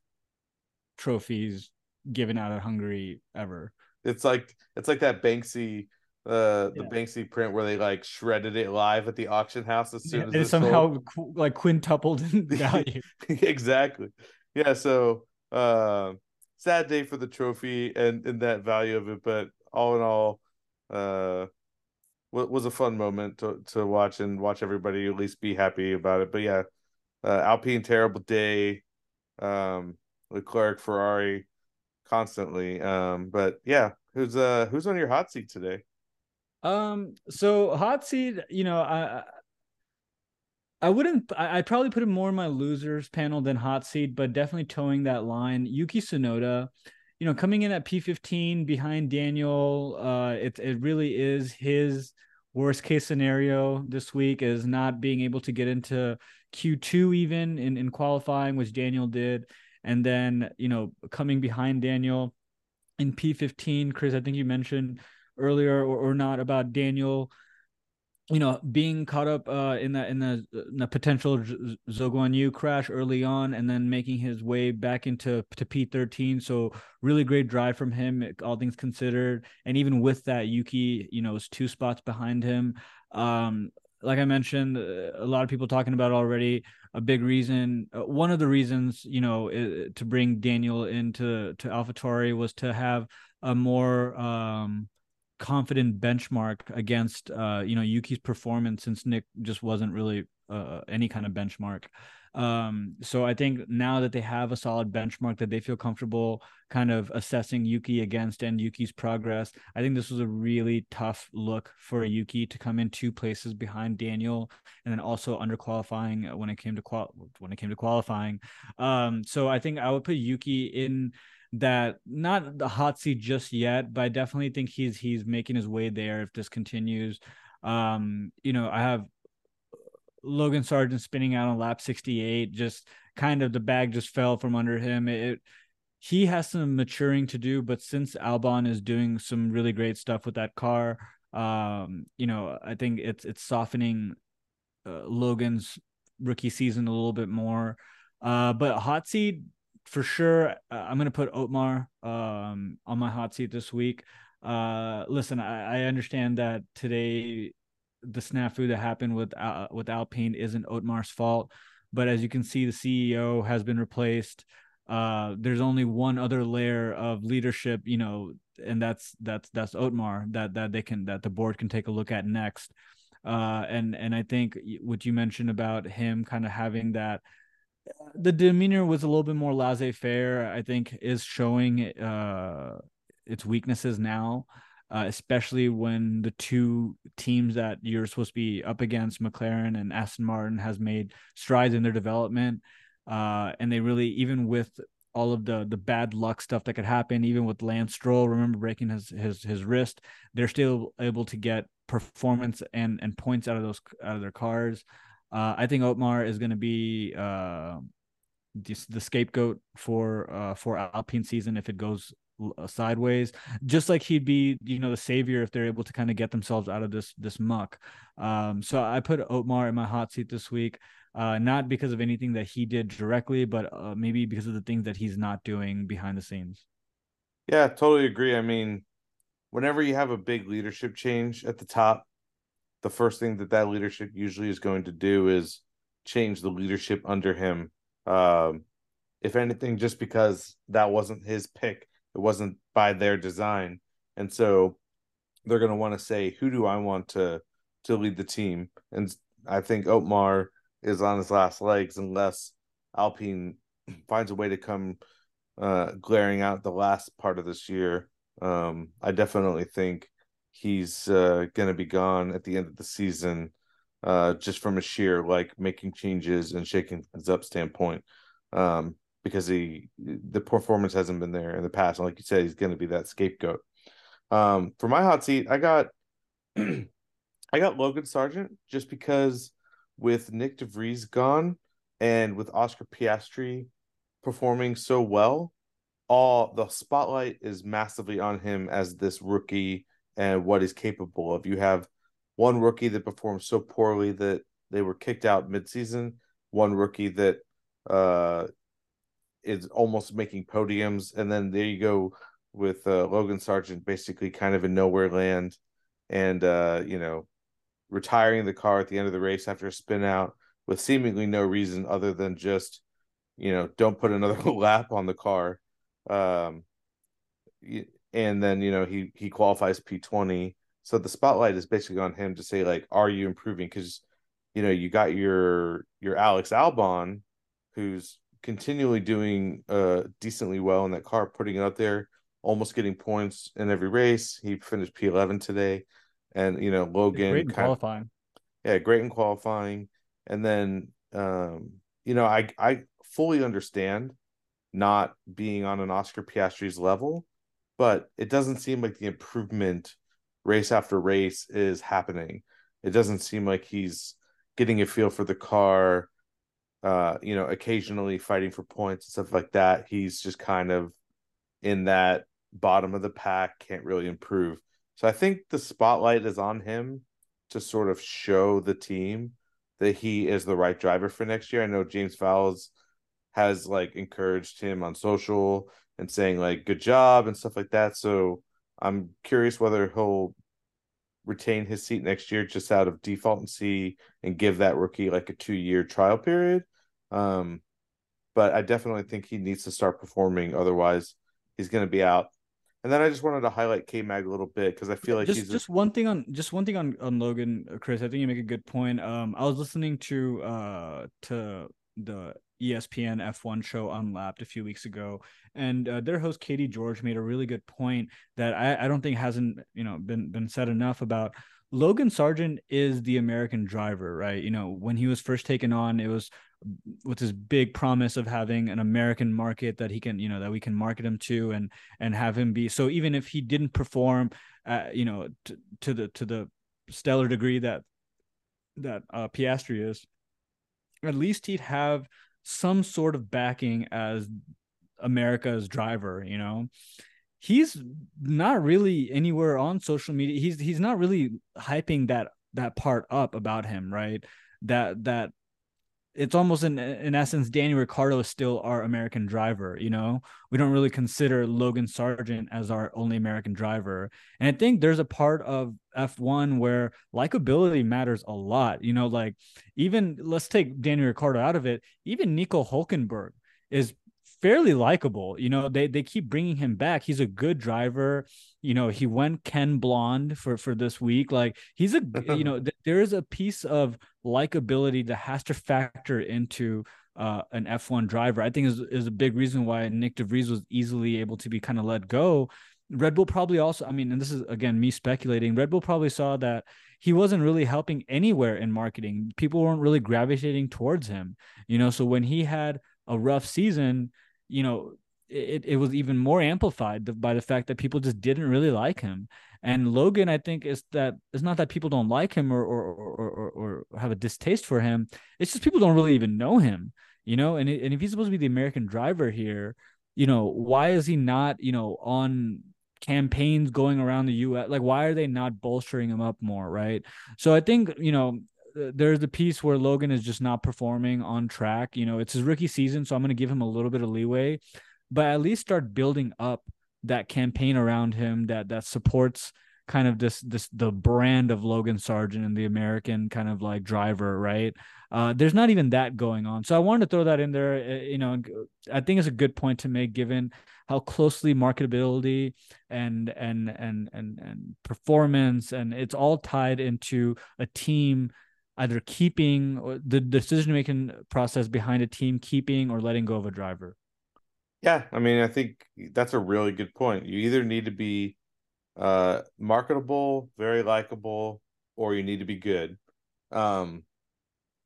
trophies given out of Hungary ever. It's like it's like that Banksy uh the yeah. Banksy print where they like shredded it live at the auction house as soon yeah, as it somehow qu- like quintupled in value. exactly. Yeah, so uh sad day for the trophy and and that value of it, but all in all, uh was a fun moment to to watch and watch everybody at least be happy about it. But yeah, uh Alpine terrible day. Um Leclerc, Ferrari constantly. Um, but yeah, who's uh who's on your hot seat today? Um, so hot seat, you know, I I wouldn't I, would probably put him more in my losers panel than hot seat, but definitely towing that line. Yuki Tsunoda, you know, coming in at P15 behind Daniel, uh it it really is his worst case scenario this week is not being able to get into Q2 even in, in qualifying, which Daniel did. And then, you know, coming behind Daniel in P15, Chris, I think you mentioned earlier or, or not about Daniel, you know, being caught up uh, in the in the, in the potential Zhou Guanyu crash early on, and then making his way back into to P13. So really great drive from him, all things considered. And even with that, Yuki, you know, is two spots behind him. Um, like I mentioned, uh, a lot of people talking about already. A big reason, uh, one of the reasons, you know, to bring Daniel into to AlphaTauri was to have a more um, confident benchmark against, uh, you know, Yuki's performance since Nyck just wasn't really uh, any kind of benchmark. Um, so I think now that they have a solid benchmark that they feel comfortable kind of assessing Yuki against and Yuki's progress, I think this was a really tough look for Yuki to come in two places behind Daniel and then also under qualifying when it came to qual when it came to qualifying. Um, so I think I would put Yuki in that not the hot seat just yet, but I definitely think he's he's making his way there if this continues. Um, you know, I have Logan Sargeant spinning out on lap 68, just kind of the bag just fell from under him. It, he has some maturing to do, but since Albon is doing some really great stuff with that car, um, you know, I think it's it's softening uh, Logan's rookie season a little bit more. Uh, but hot seat for sure. Uh, I'm gonna put Otmar um, on my hot seat this week. Uh, listen, I, I understand that today the snafu that happened with uh, with Alpine isn't Otmar's fault, but as you can see, the CEO has been replaced. Uh, there's only one other layer of leadership, you know, and that's that's that's Otmar that that they can that the board can take a look at next. Uh, and and I think what you mentioned about him kind of having that the demeanor was a little bit more laissez-faire. I think is showing uh its weaknesses now uh, especially when the two teams that you're supposed to be up against, McLaren and Aston Martin, has made strides in their development. Uh, and they really, even with all of the the bad luck stuff that could happen, even with Lance Stroll, remember breaking his his his wrist, they're still able to get performance and and points out of those out of their cars. Uh, I think Otmar is going to be uh, the, the scapegoat for uh, for Alpine season if it goes sideways just like he'd be you know the savior if they're able to kind of get themselves out of this this muck. Um so i put otmar in my hot seat this week uh not because of anything that he did directly but uh, maybe because of the things that he's not doing behind the scenes. Yeah totally agree. I mean whenever you have a big leadership change at the top the first thing that that leadership usually is going to do is change the leadership under him. Um if anything just because that wasn't his pick it wasn't by their design. And so they're going to want to say, who do I want to to lead the team? And I think Otmar is on his last legs unless Alpine finds a way to come uh, glaring out the last part of this year. Um, I definitely think he's uh, going to be gone at the end of the season, uh, just from a sheer like making changes and shaking things up standpoint. Um, because he the performance hasn't been there in the past. And like you said, he's going to be that scapegoat. Um, for my hot seat, I got I got Logan Sargeant just because with Nyck de Vries gone and with Oscar Piastri performing so well, all the spotlight is massively on him as this rookie and what he's capable of. You have one rookie that performed so poorly that they were kicked out midseason, one rookie that uh is almost making podiums, and then there you go with uh, Logan Sargeant basically kind of in nowhere land and uh, you know, retiring the car at the end of the race after a spin out with seemingly no reason other than just, you know, don't put another lap on the car. Um, and then you know he he qualifies P twenty, so the spotlight is basically on him to say like, are you improving? Because you know you got your your Alex Albon, who's continually doing uh decently well in that car, putting it out there, almost getting points in every race. He finished P eleven today and you know Logan great in qualifying. Of, yeah, great in qualifying, and then um, you know I I fully understand not being on an Oscar Piastri's level, but it doesn't seem like the improvement race after race is happening. It doesn't seem like he's getting a feel for the car. Uh, you know, occasionally fighting for points and stuff like that. He's just kind of in that bottom of the pack, can't really improve. So I think the spotlight is on him to sort of show the team that he is the right driver for next year. I know James Vowles has like encouraged him on social and saying like good job and stuff like that. So I'm curious whether he'll retain his seat next year just out of default and see and give that rookie like a two year trial period. Um, but I definitely think he needs to start performing. Otherwise, he's going to be out and then I just wanted to highlight K Mag a little bit because I feel like just he's just a... one thing on just one thing on on Logan, uh, Chris. I think you make a good point. Um, I was listening to uh to the ESPN F1 show Unlapped a few weeks ago, and uh, their host Katie George made a really good point that I, I don't think hasn't you know been been said enough about Logan Sargeant is the American driver, right? You know, when he was first taken on, it was with his big promise of having an American market that he can, you know, that we can market him to and and have him be. So even if he didn't perform, uh, you know, t- to the to the stellar degree that that uh, Piastri is, at least he'd have some sort of backing as America's driver, you know. He's not really anywhere on social media. He's he's not really hyping that that part up about him, right? That that it's almost in in essence Danny Ricciardo is still our American driver, you know. We don't really consider Logan Sargeant as our only American driver. And I think there's a part of F1 where likability matters a lot. You know, like even let's take Danny Ricciardo out of it, even Nico Hulkenberg is fairly likable. You know, they they keep bringing him back. He's a good driver. You know, he went Ken Blonde for for this week. Like he's a you know, th- there is a piece of likability that has to factor into uh, an F1 driver. I think is is a big reason why Nyck de Vries was easily able to be kind of let go. Red Bull probably also, I mean, and this is again me speculating. Red Bull probably saw that he wasn't really helping anywhere in marketing. People weren't really gravitating towards him, you know. So when he had a rough season, you know, it, it was even more amplified by the fact that people just didn't really like him. And Logan, I think, is that it's not that people don't like him or or or or, or have a distaste for him. It's just people don't really even know him, you know. And and if he's supposed to be the American driver here, you know, why is he not, you know, on campaigns going around the U.S. Like, why are they not bolstering him up more, right? So I think you know there's a piece where Logan is just not performing on track. You know, it's his rookie season, so I'm going to give him a little bit of leeway, but at least start building up that campaign around him that that supports kind of this this the brand of Logan Sargeant and the American kind of like driver, right? Uh, there's not even that going on. So I wanted to throw that in there. Uh, you know, I think it's a good point to make given how closely marketability and and and and and performance and it's all tied into a team either keeping the decision making process behind a team keeping or letting go of a driver. Yeah, I mean, I think that's a really good point. You either need to be uh marketable, very likable, or you need to be good. Um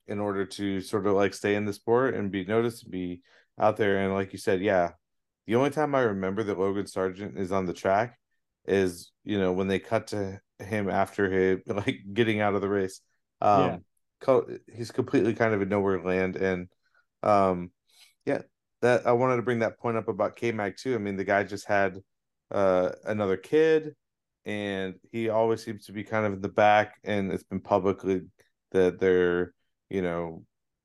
in order to sort of like stay in the sport and be noticed and be out there. And like you said, yeah, the only time I remember that Logan Sargeant is on the track is, you know, when they cut to him after him like getting out of the race. Um, yeah. he's completely kind of in nowhere land. And um, yeah, that I wanted to bring that point up about K Mag too. I mean, the guy just had uh, another kid, and he always seems to be kind of in the back. And it's been publicly that they're, you know,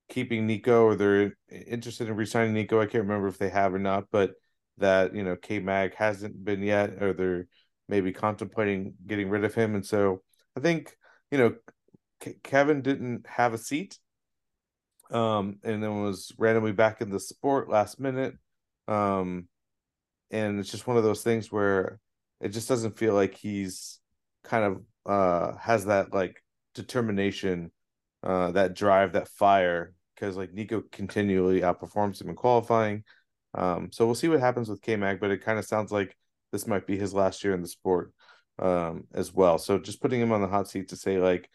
keeping Nico or they're interested in resigning Nico. I can't remember if they have or not, but that you know K Mag hasn't been yet, or they're maybe contemplating getting rid of him. And so I think you know K- Kevin didn't have a seat, um, and then was randomly back in the sport last minute. Um, and it's just one of those things where it just doesn't feel like he's kind of uh has that like determination uh that drive that fire because like nico continually outperforms him in qualifying um so we'll see what happens with k-mag but it kind of sounds like this might be his last year in the sport um as well so just putting him on the hot seat to say like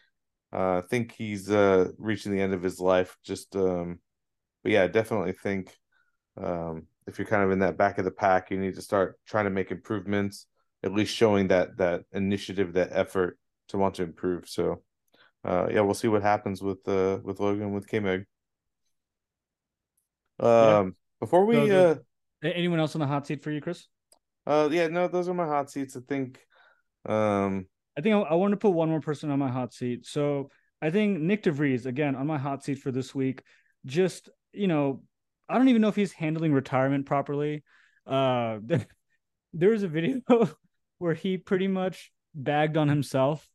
I think he's uh reaching the end of his life just um but yeah I definitely think um if you're kind of in that back of the pack, you need to start trying to make improvements, at least showing that that initiative, that effort to want to improve. So uh yeah, we'll see what happens with uh with Logan with K Mag. Um yeah. before we so uh anyone else on the hot seat for you, Chris? Uh yeah, no, those are my hot seats. I think um I think I, I want to put one more person on my hot seat. So I think Nyck de Vries, again on my hot seat for this week. Just you know, I don't even know if he's handling retirement properly. Uh, there was a video where he pretty much bagged on himself.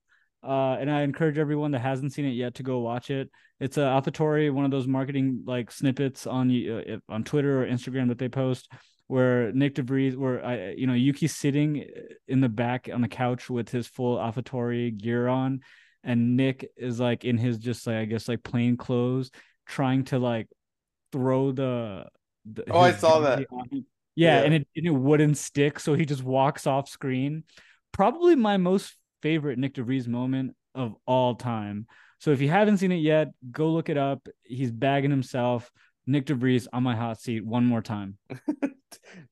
Uh, and I encourage everyone that hasn't seen it yet to go watch it. It's a AlphaTauri, one of those marketing like snippets on uh, on Twitter or Instagram that they post, where Nyck de Vries, where I, you know, Yuki's sitting in the back on the couch with his full AlphaTauri gear on, and Nyck is like in his just like I guess like plain clothes, trying to like throw the, the oh i saw that. yeah, yeah, and it, and it wouldn't stick so he just walks off screen. Probably my most favorite Nyck de Vries moment of all time. So if you haven't seen it yet go look it up. He's bagging himself Nyck de Vries on my hot seat one more time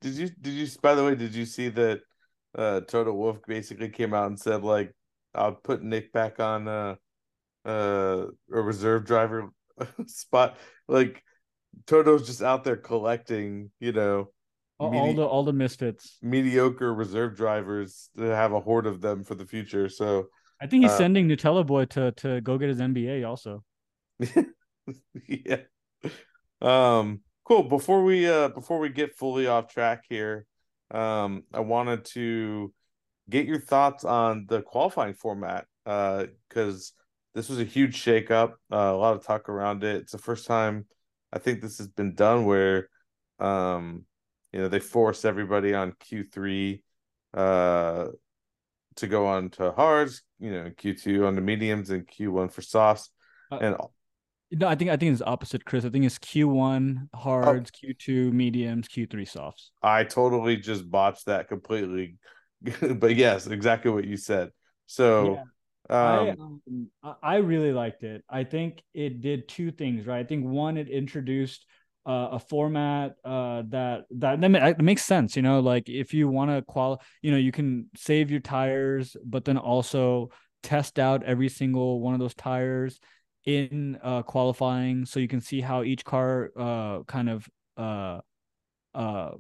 did you did you by the way did you see that uh Toto Wolff basically came out and said like I'll put Nyck back on uh uh a reserve driver spot like Toto's just out there collecting, you know, all, medi- all the all the misfits, mediocre reserve drivers to have a horde of them for the future. So I think he's uh, sending Nutella Boy to to go get his MBA also. yeah. Um. Cool. Before we uh before we get fully off track here, um, I wanted to get your thoughts on the qualifying format. Uh, because this was a huge shakeup. Uh, a lot of talk around it. It's the first time I think this has been done where, um, you know, they force everybody on Q three, uh, to go on to hards. You know, Q two on the mediums and Q one for softs, uh, and. No, I think I think it's opposite, Chris. I think it's Q one hards, oh. Q two mediums, Q three softs. I totally just botched that completely, but yes, exactly what you said. So yeah. I, um, um I really liked it. I think it did two things, right? I think one, it introduced uh, a format uh, that that that makes sense. You know, like if you want to qual, you know, you can save your tires, but then also test out every single one of those tires in uh, qualifying, so you can see how each car uh, kind of uh, uh,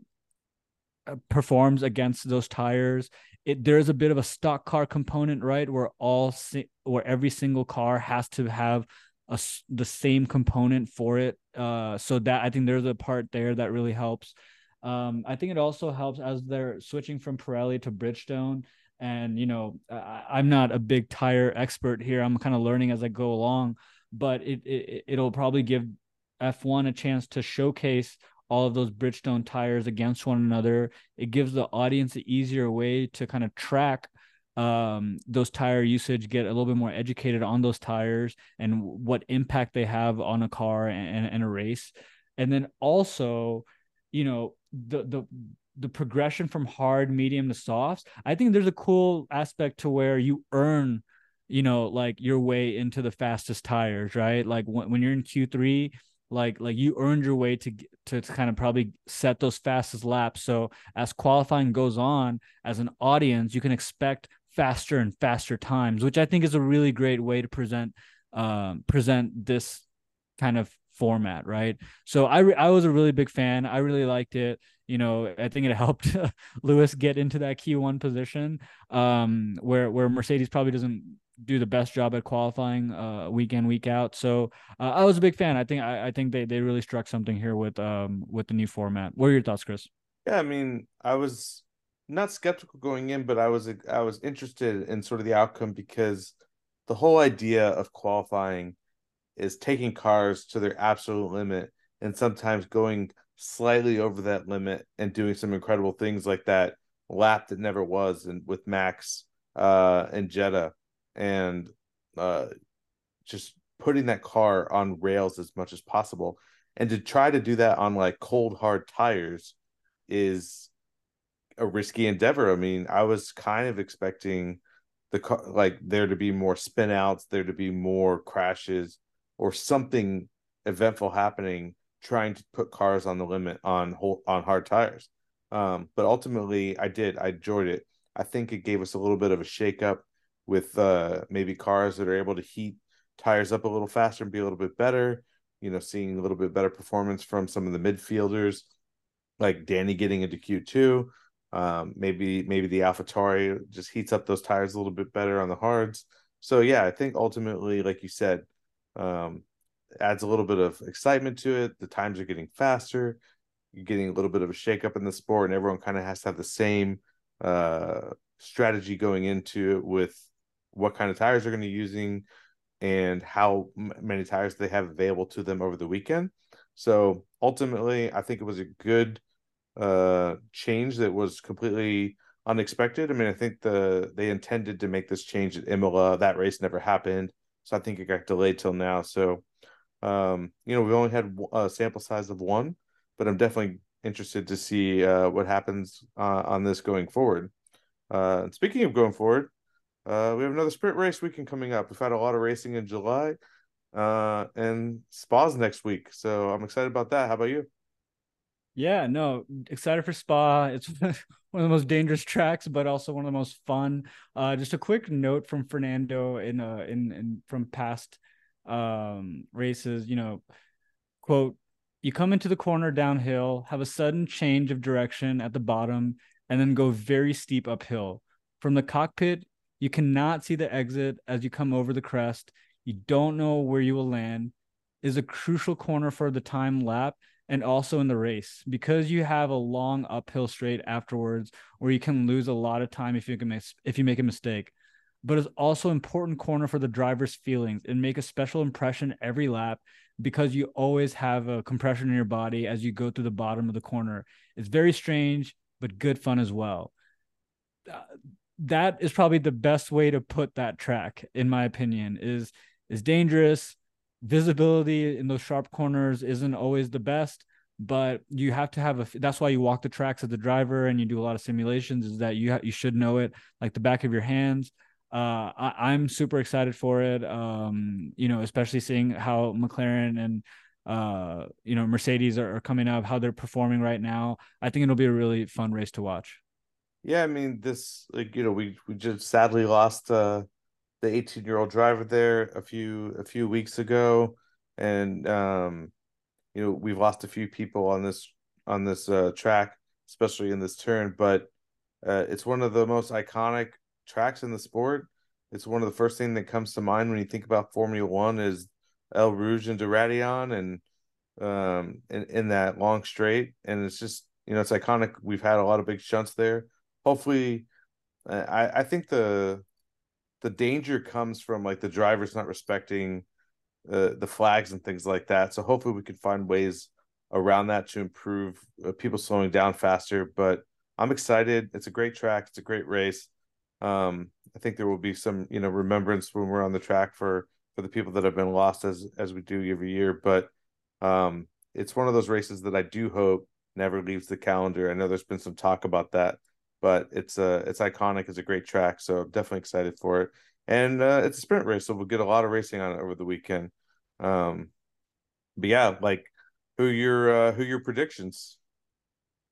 performs against those tires it there's a bit of a stock car component, right? Where all where every single car has to have a, the same component for it. Uh, so that I think there's a part there that really helps. Um, I think it also helps as they're switching from Pirelli to Bridgestone. And you know, I, I'm not a big tire expert here. I'm kind of learning as I go along, but it, it it'll probably give F1 a chance to showcase all of those Bridgestone tires against one another. It gives the audience an easier way to kind of track um, those tire usage, get a little bit more educated on those tires and what impact they have on a car and, and a race. And then also, you know, the the the progression from hard, medium to softs. I think there's a cool aspect to where you earn, you know, like your way into the fastest tires, right? Like when, when you're in Q3, like like you earned your way to to, kind of probably set those fastest laps so as qualifying goes on as an audience you can expect faster and faster times which i think is a really great way to present um, present this kind of format, right? So I re- I was a really big fan. I really liked it. You know, I think it helped Lewis get into that Q1 position, um, where where Mercedes probably doesn't do the best job at qualifying uh, week in week out. So uh, I was a big fan. I think I, I think they they really struck something here with um with the new format. What are your thoughts, Chris? Yeah, I mean, I was not skeptical going in, but I was I was interested in sort of the outcome because the whole idea of qualifying is taking cars to their absolute limit and sometimes going slightly over that limit and doing some incredible things like that lap that never was and with Max uh and Jeddah and uh just putting that car on rails as much as possible and to try to do that on like cold hard tires is a risky endeavor. I mean, I was kind of expecting the car like there to be more spin outs, there to be more crashes or something eventful happening trying to put cars on the limit on on hard tires. Um, but ultimately I did. I enjoyed it. I think it gave us a little bit of a shakeup with uh maybe cars that are able to heat tires up a little faster and be a little bit better. You know, seeing a little bit better performance from some of the midfielders, like Danny getting into Q two. Um, maybe maybe the AlphaTauri just heats up those tires a little bit better on the hards. So yeah, I think ultimately, like you said, um, adds a little bit of excitement to it. The times are getting faster. You're getting a little bit of a shakeup in the sport, and everyone kind of has to have the same uh, strategy going into it with what kind of tires they're going to be using and how many tires they have available to them over the weekend. So ultimately, I think it was a good uh change that was completely unexpected. I mean, I think the they intended to make this change at Imola. That race never happened, so I think it got delayed till now. So, um, you know, we only had a sample size of one, but I'm definitely interested to see uh, what happens uh, on this going forward. Uh, speaking of going forward, uh, we have another sprint race weekend coming up. We've had a lot of racing in July, uh, and Spa's next week, so I'm excited about that. How about you? Yeah, no, excited for Spa. It's one of the most dangerous tracks, but also one of the most fun. Uh, just a quick note from Fernando in uh in, in from past um races, you know, quote, you come into the corner downhill, have a sudden change of direction at the bottom, and then go very steep uphill. From the cockpit, you cannot see the exit as you come over the crest. You don't know where you will land. Is a crucial corner for the time lap and also in the race because you have a long uphill straight afterwards where you can lose a lot of time if you can if you make a mistake but it's also important corner for the driver's feelings and make a special impression every lap because you always have a compression in your body as you go through the bottom of the corner it's very strange but good fun as well uh, that is probably the best way to put that track in my opinion is is dangerous. Visibility in those sharp corners isn't always the best but you have to have a that's why you walk the tracks as the driver and you do a lot of simulations is that you ha- you should know it like the back of your hands. Uh I, am super excited for it um you know especially seeing how mclaren and uh you know mercedes are, are coming up how they're performing right now. I think it'll be a really fun race to watch yeah i mean this like you know we we just sadly lost uh the 18 year old driver there a few a few weeks ago, and um, you know we've lost a few people on this on this uh, track, especially in this turn. But uh, it's one of the most iconic tracks in the sport. It's one of the first thing that comes to mind when you think about Formula One is Eau Rouge and Raidillon and um in, in that long straight and it's just you know it's iconic we've had a lot of big shunts there hopefully i i think the the danger comes from like the drivers not respecting uh, the flags and things like that. So hopefully we can find ways around that to improve uh, people slowing down faster. But I'm excited. It's a great track. It's a great race. Um, I think there will be some you know remembrance when we're on the track for for the people that have been lost as as we do every year. But um, it's one of those races that I do hope never leaves the calendar. I know there's been some talk about that but it's uh it's iconic. It's a great track, so I'm definitely excited for it. And uh, it's a sprint race, so we'll get a lot of racing on it over the weekend. Um, but yeah, like who your uh, who your predictions?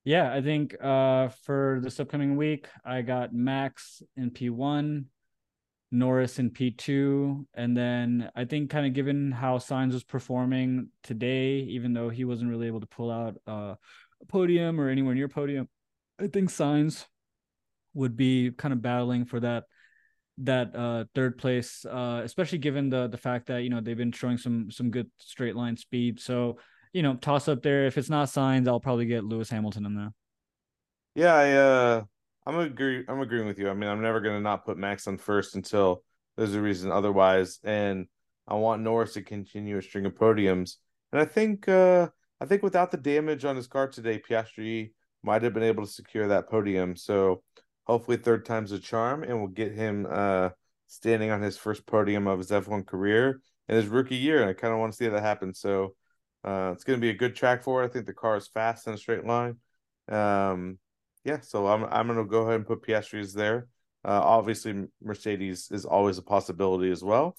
Yeah, I think uh for this upcoming week, I got Max in P1, Norris in P2. And then I think kind of given how Sainz was performing today, even though he wasn't really able to pull out uh, a podium or anywhere near podium, I think Sainz would be kind of battling for that that uh, third place, uh, especially given the the fact that you know they've been showing some some good straight line speed. So you know, toss up there. If it's not Sainz, I'll probably get Lewis Hamilton in there. Yeah, I uh I'm agree I'm agreeing with you. I mean, I'm never gonna not put Max on first until there's a reason otherwise. And I want Norris to continue a string of podiums. And I think uh I think without the damage on his car today, Piastri might have been able to secure that podium. So hopefully third time's a charm and we'll get him uh standing on his first podium of his F1 career in his rookie year. And I kind of want to see that happen. So uh, it's going to be a good track for it. I think the car is fast in a straight line. Um, yeah, so I'm I'm going to go ahead and put Piastri's there. Uh, obviously, Mercedes is always a possibility as well,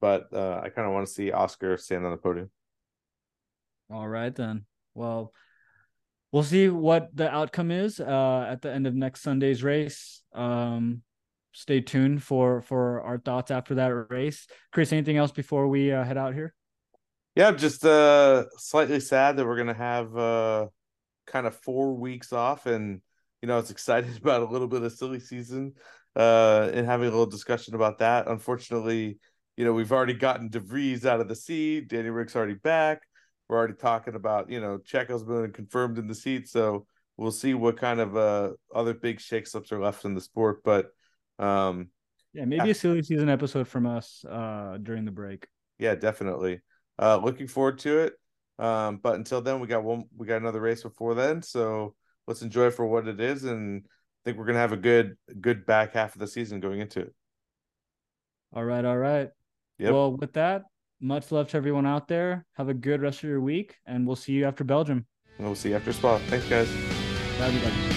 but uh, I kind of want to see Oscar stand on the podium. All right then. Well, we'll see what the outcome is uh, at the end of next Sunday's race. Um, stay tuned for for our thoughts after that race. Chris, anything else before we uh, head out here? Yeah, just uh slightly sad that we're gonna have uh kind of four weeks off and you know, it's excited about a little bit of silly season uh and having a little discussion about that. Unfortunately, you know, we've already gotten de Vries out of the seat, Danny Rick's already back. We're already talking about, you know, Checo's been confirmed in the seat, so we'll see what kind of uh other big shakes ups are left in the sport. But um yeah, maybe yeah. a silly season episode from us uh during the break. Yeah, definitely. Uh, looking forward to it. Um, but until then, we got one, we got another race before then. So let's enjoy it for what it is, and I think we're gonna have a good, good back half of the season going into it. All right, all right. Yep. Well, with that, much love to everyone out there. Have a good rest of your week, and we'll see you after Belgium. And we'll see you after Spa. Thanks, guys. Bye, everybody.